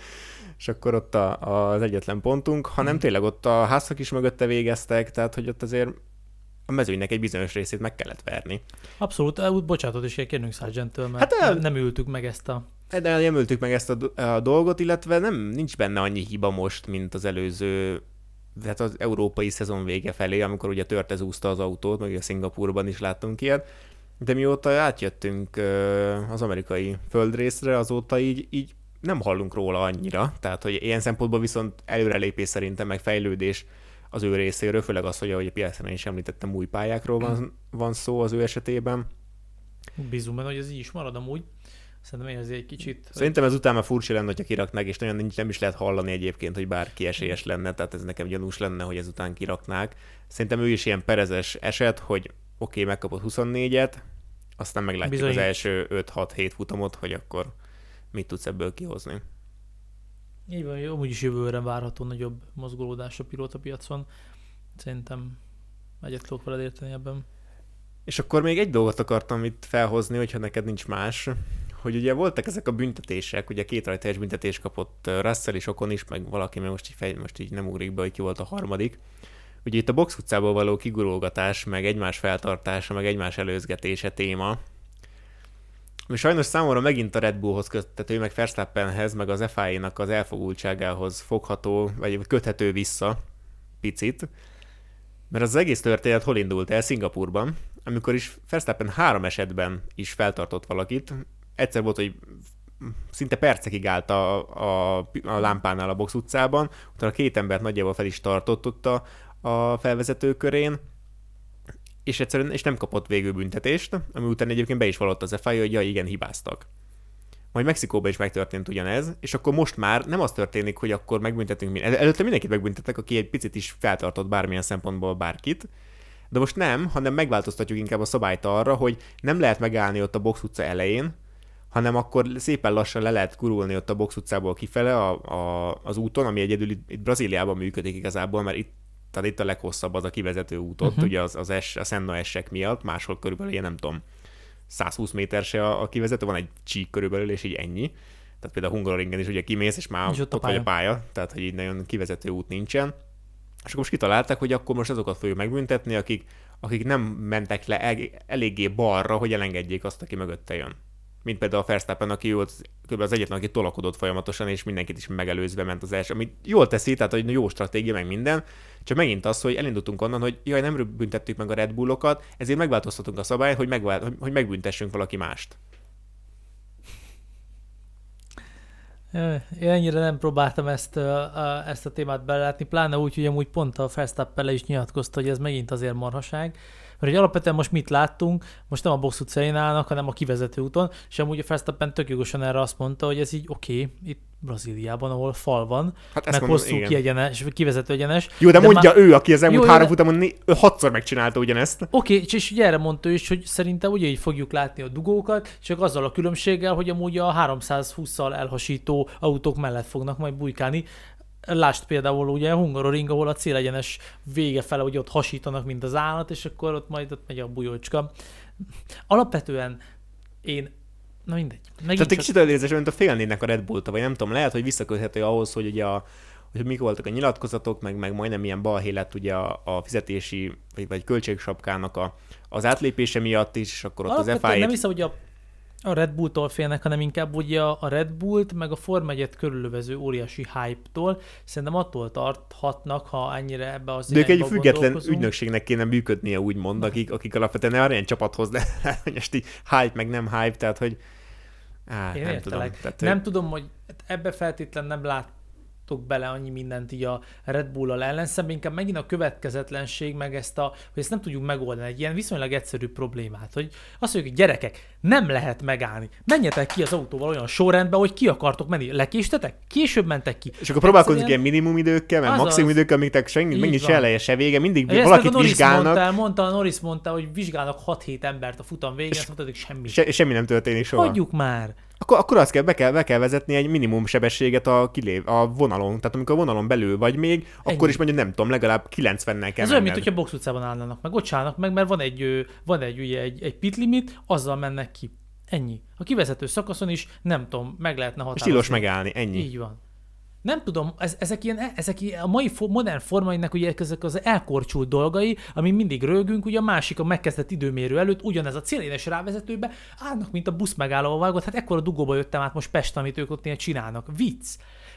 És akkor ott a, az egyetlen pontunk, hanem hmm. tényleg ott a házak is mögötte végeztek, tehát hogy ott azért a mezőnynek egy bizonyos részét meg kellett verni. Abszolút, bocsánatot is kérnünk Sargenttől, mert hát, nem, nem ültük meg ezt a... De nem ültük meg ezt a, a dolgot, illetve nem nincs benne annyi hiba most, mint az előző tehát az európai szezon vége felé, amikor ugye törtezúzta az autót, meg a Szingapurban is láttunk ilyet, de mióta átjöttünk az amerikai földrészre, azóta így, így nem hallunk róla annyira, tehát hogy ilyen szempontból viszont előrelépés szerintem, meg fejlődés az ő részéről, főleg az, hogy ahogy a piacon is említettem, új pályákról van, van szó az ő esetében. Bízunk benne, hogy ez így is marad amúgy. Szerintem ez egy kicsit... Szerintem ez utána furcsa lenne, hogyha kiraknák, és nagyon nem is lehet hallani egyébként, hogy bárki esélyes lenne, tehát ez nekem gyanús lenne, hogy ezután kiraknák. Szerintem ő is ilyen perezes eset, hogy oké, okay, megkapott 24-et, aztán meglátjuk Bizony. az első 5-6-7 futamot, hogy akkor mit tudsz ebből kihozni. Így van, jó, úgyis jövőre várható nagyobb mozgolódás a pilóta piacon. Szerintem egyet tudok veled érteni ebben. És akkor még egy dolgot akartam itt felhozni, hogyha neked nincs más, hogy ugye voltak ezek a büntetések, ugye két rajtás büntetés kapott Russell és Okon is, meg valaki, mert most így, fej, most így nem ugrik be, hogy ki volt a harmadik. Ugye itt a box utcából való kigurulgatás, meg egymás feltartása, meg egymás előzgetése téma. És sajnos számomra megint a Red Bullhoz köthető, meg Verstappenhez, meg az FIA-nak az elfogultságához fogható, vagy köthető vissza picit. Mert az egész történet hol indult el? Szingapurban, amikor is Verstappen három esetben is feltartott valakit. Egyszer volt, hogy szinte percekig állt a, a, a lámpánál a box utcában, utána két embert nagyjából fel is tartott ott a, a felvezető körén, és egyszerűen és nem kapott végül büntetést, ami után egyébként be is valott az FIA, hogy ja, igen, hibáztak. Majd Mexikóban is megtörtént ugyanez, és akkor most már nem az történik, hogy akkor megbüntetünk mi. Előtte mindenkit megbüntettek, aki egy picit is feltartott bármilyen szempontból bárkit, de most nem, hanem megváltoztatjuk inkább a szabályt arra, hogy nem lehet megállni ott a box utca elején, hanem akkor szépen lassan le lehet kurulni ott a box utcából kifele a, a, az úton, ami egyedül itt, itt Brazíliában működik igazából, mert itt tehát itt a leghosszabb az a kivezető út ott, uh-huh. ugye az, az es, a Senna esek miatt, máshol körülbelül ilyen nem tudom, 120 méter se a, a kivezető, van egy csík körülbelül, és így ennyi. Tehát például a Hungaroringen is ugye kimész, és már és ott, ott vagy a pálya, tehát hogy így nagyon kivezető út nincsen. És akkor most kitalálták, hogy akkor most azokat fogjuk megbüntetni, akik, akik nem mentek le eléggé balra, hogy elengedjék azt, aki mögötte jön mint például a Verstappen, aki volt kb. az egyetlen, aki tolakodott folyamatosan, és mindenkit is megelőzve ment az első, ami jól teszi, tehát hogy jó stratégia, meg minden, csak megint az, hogy elindultunk onnan, hogy jaj, nem büntettük meg a Red Bullokat, ezért megváltoztatunk a szabályt, hogy, megvált, hogy, megbüntessünk valaki mást. Én ennyire nem próbáltam ezt, ezt a témát belátni, pláne úgy, hogy amúgy pont a Verstappen is nyilatkozta, hogy ez megint azért marhaság, mert hogy alapvetően most mit láttunk, most nem a box utcain állnak, hanem a kivezető úton, és amúgy a Verstappen tök jogosan erre azt mondta, hogy ez így oké, okay, itt Brazíliában, ahol fal van, hát meg mondom, hosszú kiegyenes, kivezető egyenes. Jó, de, de mondja már... ő, aki az elmúlt jó, három futamon né... hatszor megcsinálta ugyanezt. Oké, okay, és ugye erre mondta is, hogy szerintem ugye így fogjuk látni a dugókat, csak azzal a különbséggel, hogy amúgy a 320-szal elhasító autók mellett fognak majd bujkálni. Lásd például ugye a Hungaroring, ahol a célegyenes vége fele, hogy ott hasítanak, mint az állat, és akkor ott majd ott megy a bujócska. Alapvetően én Na mindegy. Megint Tehát egy kicsit olyan érzés, mint a félnének a Red bull vagy nem tudom, lehet, hogy visszaköthető ahhoz, hogy ugye a, hogy mik voltak a nyilatkozatok, meg, meg majdnem ilyen balhé lett ugye a, a fizetési vagy, vagy költségsapkának a, az átlépése miatt is, és akkor ott Alapvetően az FIA... Nem hiszem, hogy a a Red Bull-tól félnek, hanem inkább ugye a Red Bullt, meg a Form 1 körülövező óriási hype-tól. Szerintem attól tarthatnak, ha ennyire ebbe az De ők egy független ügynökségnek kéne működnie, úgymond, akik, akik alapvetően ne ilyen csapathoz, de hogy most így hype, meg nem hype, tehát hogy Á, Én nem tudom. Tehát, nem hogy... tudom, hogy ebbe feltétlen nem lát, raktok bele annyi mindent így a Red Bull-al ellenszemben, inkább megint a következetlenség, meg ezt a, hogy ezt nem tudjuk megoldani, egy ilyen viszonylag egyszerű problémát, hogy azt mondjuk, hogy gyerekek, nem lehet megállni. Menjetek ki az autóval olyan sorrendben, hogy ki akartok menni. Lekéstetek? Később mentek ki. És akkor próbálkozunk ilyen minimum időkkel, meg maximum időkkel, amíg senki, megint se eleje, se vége, mindig Ezt valakit vizsgálnak. Mondta, mondta, Norris mondta, hogy vizsgálnak 6-7 embert a futam végén, azt mondta, hogy semmi. Se, semmi nem történik soha. Hagyjuk már. Akkor, akkor azt kell be, kell, be kell vezetni egy minimum sebességet a, kilév, a vonalon. Tehát amikor a vonalon belül vagy még, Ennyi. akkor is mondjuk nem tudom, legalább 90-nel kell Ez olyan, mint hogyha box utcában állnának meg. Ott állnak meg, mert van egy, van egy, ugye, egy, egy pit limit, azzal mennek ki. Ennyi. A kivezető szakaszon is, nem tudom, meg lehetne határozni. Stilos megállni, ennyi. Így van nem tudom, ez, ezek, ilyen, ezek ilyen, a mai fo- modern formainak ugye ezek az elkorcsult dolgai, ami mindig rögünk, ugye a másik a megkezdett időmérő előtt, ugyanez a célénes rávezetőbe állnak, mint a busz megállóval vágott, hát ekkora dugóba jöttem át most Pest, amit ők ott csinálnak. Vicc.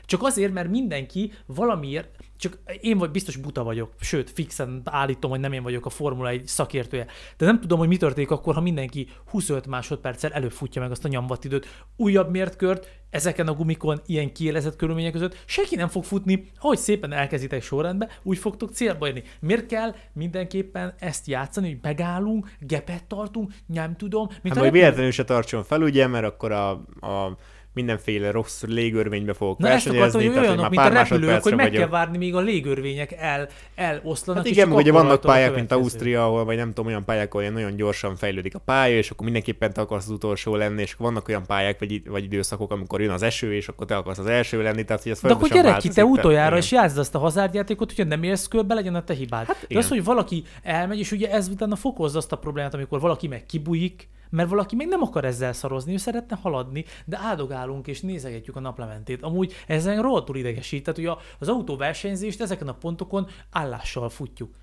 Csak azért, mert mindenki valamiért, csak én vagy biztos buta vagyok, sőt, fixen állítom, hogy nem én vagyok a Formula 1 szakértője, de nem tudom, hogy mi történik akkor, ha mindenki 25 másodperccel előfutja meg azt a nyomvat időt. Újabb mértkört, ezeken a gumikon, ilyen kiélezett körülmények között senki nem fog futni, ahogy szépen elkezditek sorrendbe, úgy fogtok célba érni. Miért kell mindenképpen ezt játszani, hogy megállunk, gepet tartunk, nem tudom. Mint hát majd véletlenül se tartson fel, ugye, mert akkor a, a mindenféle rossz légörvénybe fogok Na ezt akartam, hogy olyanok, mint a repülők, hogy meg vagyok. kell várni, míg a légörvények el, eloszlanak. Hát igen, ugye vannak pályák, mint. Ausztria, ahol, vagy nem tudom, olyan pályák, ahol nagyon gyorsan fejlődik a pálya, és akkor mindenképpen te akarsz az utolsó lenni, és vannak olyan pályák, vagy, vagy időszakok, amikor jön az eső, és akkor te akarsz az első lenni, tehát hogy ez De akkor gyere ki te utoljára, igen. és játszd azt a hazárdjátékot, hogyha nem érsz körbe, legyen a te hibád. Hát, De igen. az, hogy valaki elmegy, és ugye ez utána fokozza azt a problémát, amikor valaki meg kibújik, mert valaki még nem akar ezzel szarozni, ő szeretne haladni, de áldogálunk és nézegetjük a naplementét. Amúgy ezen rohadtul idegesít, tehát ugye az autóversenyzést ezeken a pontokon állással futjuk.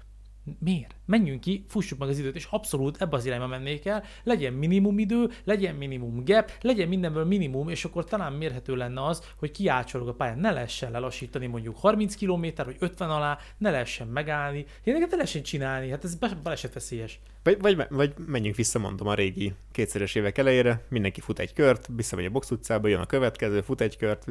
Miért? Menjünk ki, fussuk meg az időt, és abszolút ebbe az irányba mennék el, legyen minimum idő, legyen minimum gap, legyen mindenből minimum, és akkor talán mérhető lenne az, hogy kiácsorog a pályán, ne lehessen lelassítani mondjuk 30 km vagy 50 alá, ne lehessen megállni, ilyeneket ne lehessen csinálni, hát ez be- balesetveszélyes. Vagy, vagy, vagy menjünk vissza, mondom, a régi kétszeres évek elejére, mindenki fut egy kört, visszamegy a box utcába, jön a következő, fut egy kört.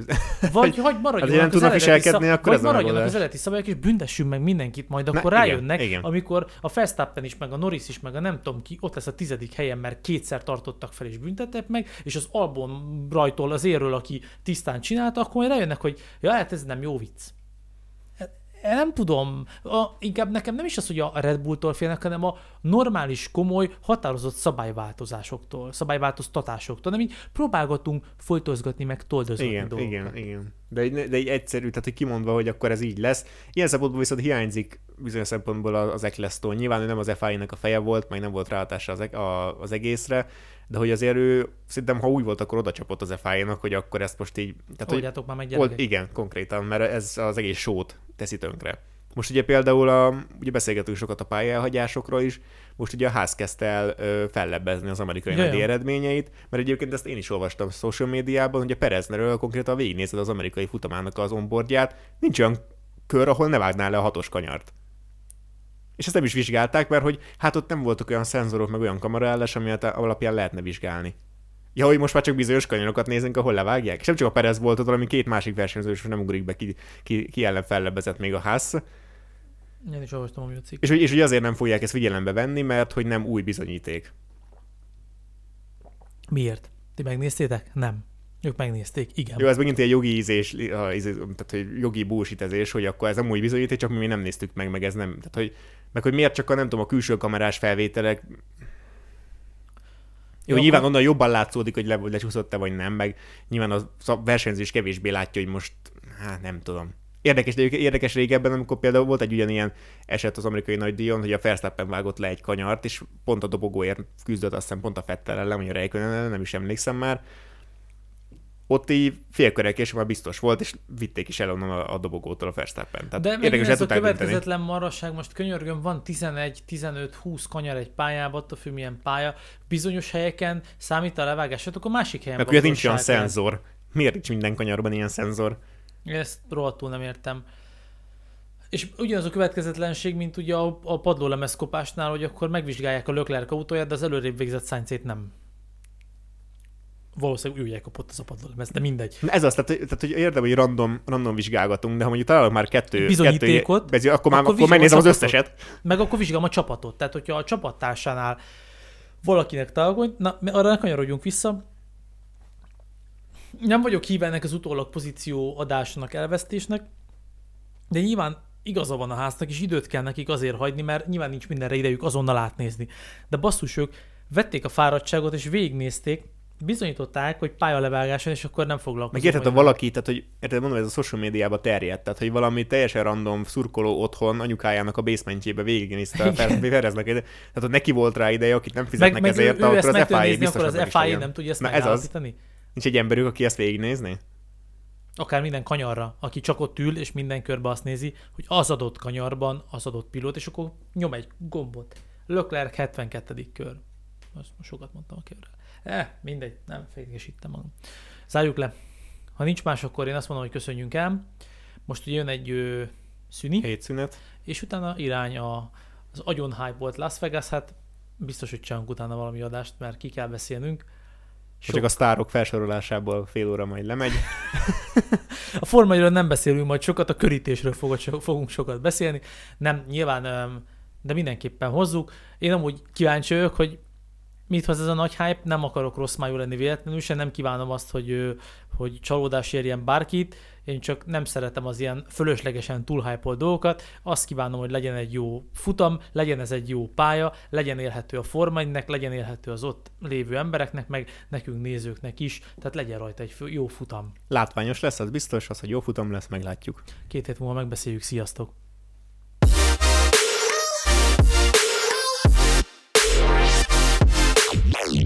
Vagy, vagy maradjanak az tudnak viselkedni, szab- akkor vagy ez a maradjanak megoldás. az eredeti szabályok, és büntessünk meg mindenkit, majd akkor igen, rájönnek, igen. amikor a Verstappen is, meg a Norris is, meg a nem tudom ki, ott lesz a tizedik helyen, mert kétszer tartottak fel és büntettek meg, és az Albon rajtól az érről, aki tisztán csinálta, akkor majd rájönnek, hogy ja, hát ez nem jó vicc. E- Nem tudom, a, inkább nekem nem is az, hogy a Red Bulltól félnek, hanem a normális, komoly, határozott szabályváltozásoktól, szabályváltoztatásoktól, nem így próbálgatunk folytozgatni, meg toldozgatni Igen, dolgokat. igen, igen. De egy, de egy egyszerű, tehát hogy kimondva, hogy akkor ez így lesz. Ilyen szempontból viszont hiányzik bizonyos szempontból az Eccleston. Nyilván ő nem az FI-nek a feje volt, meg nem volt ráhatása az, a, az egészre, de hogy azért ő, szerintem ha úgy volt, akkor oda csapott az FI-nak, hogy akkor ezt most így... Tehát, hogy már meg Old, igen, konkrétan, mert ez az egész sót teszi tönkre. Most ugye például a, ugye beszélgetünk sokat a pályelhagyásokról is, most ugye a ház kezdte el ö, fellebbezni az amerikai Jaj, nagydíj jaj. eredményeit, mert egyébként ezt én is olvastam social médiában, hogy a Pereznerről konkrétan végignézed az amerikai futamának az onboardját, nincs olyan kör, ahol ne vágnál le a hatos kanyart. És ezt nem is vizsgálták, mert hogy hát ott nem voltak olyan szenzorok, meg olyan kameraállás, ami alapján lehetne vizsgálni. Ja, hogy most már csak bizonyos kanyarokat nézünk, ahol levágják. És nem csak a Perez volt ott, hanem két másik versenyző is nem ugrik be, ki, ki, ki ellen fellebbezett még a ház. Én is olvastam a cikk. És, és hogy azért nem fogják ezt figyelembe venni, mert hogy nem új bizonyíték. Miért? Ti megnéztétek? Nem. Ők megnézték, igen. Jó, ez megint egy jogi ízés, tehát hogy jogi búsítezés, hogy akkor ez nem új bizonyíték, csak mi még nem néztük meg, meg ez nem. Tehát, hogy, meg hogy miért csak a nem tudom, a külső kamerás felvételek jó, Jó, nyilván akkor- onnan jobban látszódik, hogy le, lecsúszott-e vagy nem, meg nyilván a versenyző is kevésbé látja, hogy most, hát nem tudom. Érdekes, de érdekes régebben, amikor például volt egy ugyanilyen eset az amerikai nagydíjon, hogy a Verstappen vágott le egy kanyart, és pont a dobogóért küzdött, azt hiszem pont a Fettel ellen, vagy a Räikkönen ellen, nem is emlékszem már. Ott így félkörek és már biztos volt, és vitték is el onnan a, a dobogótól a Verstappen. Tehát De érdekes ez a következetlen marasság, most könyörgöm, van 11, 15, 20 kanyar egy pályában, attól függ milyen pálya. Bizonyos helyeken számít a levágás, hát akkor másik helyen ugye nincs olyan szenzor. Miért nincs minden kanyarban ilyen szenzor? Ezt rohadtul nem értem. És ugyanaz a következetlenség, mint ugye a, a padlólemezkopásnál, hogy akkor megvizsgálják a Leclerc autóját, de az előrébb végzett Sainzét nem. Valószínűleg úgy kapott az a padlólemez, de mindegy. Na ez az, tehát, tehát hogy érdem, hogy random, random vizsgálgatunk, de ha mondjuk találok már kettő, Bizonyítékot, kettő, akkor már akkor akkor, megnézem az összeset. Meg akkor vizsgálom a csapatot. Tehát, hogyha a csapattársánál valakinek találkozik, na, arra ne kanyarodjunk vissza. Nem vagyok híve ennek az utólag pozíció adásnak, elvesztésnek, de nyilván igaza van a háznak, és időt kell nekik azért hagyni, mert nyilván nincs mindenre idejük azonnal átnézni. De basszus, ők vették a fáradtságot, és végignézték, bizonyították, hogy pályalevágáson, és akkor nem foglalkozunk. Meg érted, ha valaki, tehát hogy érted, mondom, ez a social médiába terjedt, tehát hogy valami teljesen random szurkoló otthon anyukájának a basementjébe végignézte a Fer- Fereznek, tehát hogy neki volt rá ideje, akit nem meg, fizetnek meg ezért, ezt akkor meg az FIA biztos, akkor az FIA nem tudja ezt Na ez az. Nincs egy emberük, aki ezt végignézni? akár minden kanyarra, aki csak ott ül, és minden körbe azt nézi, hogy az adott kanyarban az adott pilót, és akkor nyom egy gombot. Leclerc 72. kör. Most sokat mondtam a körre. Eh, mindegy, nem fékegesítem magam. Zárjuk le. Ha nincs más, akkor én azt mondom, hogy köszönjünk el. Most jön egy ö, szüni, Hétszünet. és utána irány a, az agyon hype volt Las Vegas, hát biztos, hogy csinálunk utána valami adást, mert ki kell beszélnünk. Sok. Csak a sztárok felsorolásából fél óra majd lemegy. A formairól nem beszélünk majd sokat, a körítésről fogunk sokat beszélni. Nem, nyilván, de mindenképpen hozzuk. Én amúgy kíváncsi vagyok, hogy mit hoz ez a nagy hype, nem akarok rossz májú lenni véletlenül, sem nem kívánom azt, hogy, hogy csalódás érjen bárkit, én csak nem szeretem az ilyen fölöslegesen túlhypolt dolgokat, azt kívánom, hogy legyen egy jó futam, legyen ez egy jó pálya, legyen élhető a formainek, legyen élhető az ott lévő embereknek, meg nekünk nézőknek is, tehát legyen rajta egy jó futam. Látványos lesz, az biztos, az, hogy jó futam lesz, meglátjuk. Két hét múlva megbeszéljük, sziasztok!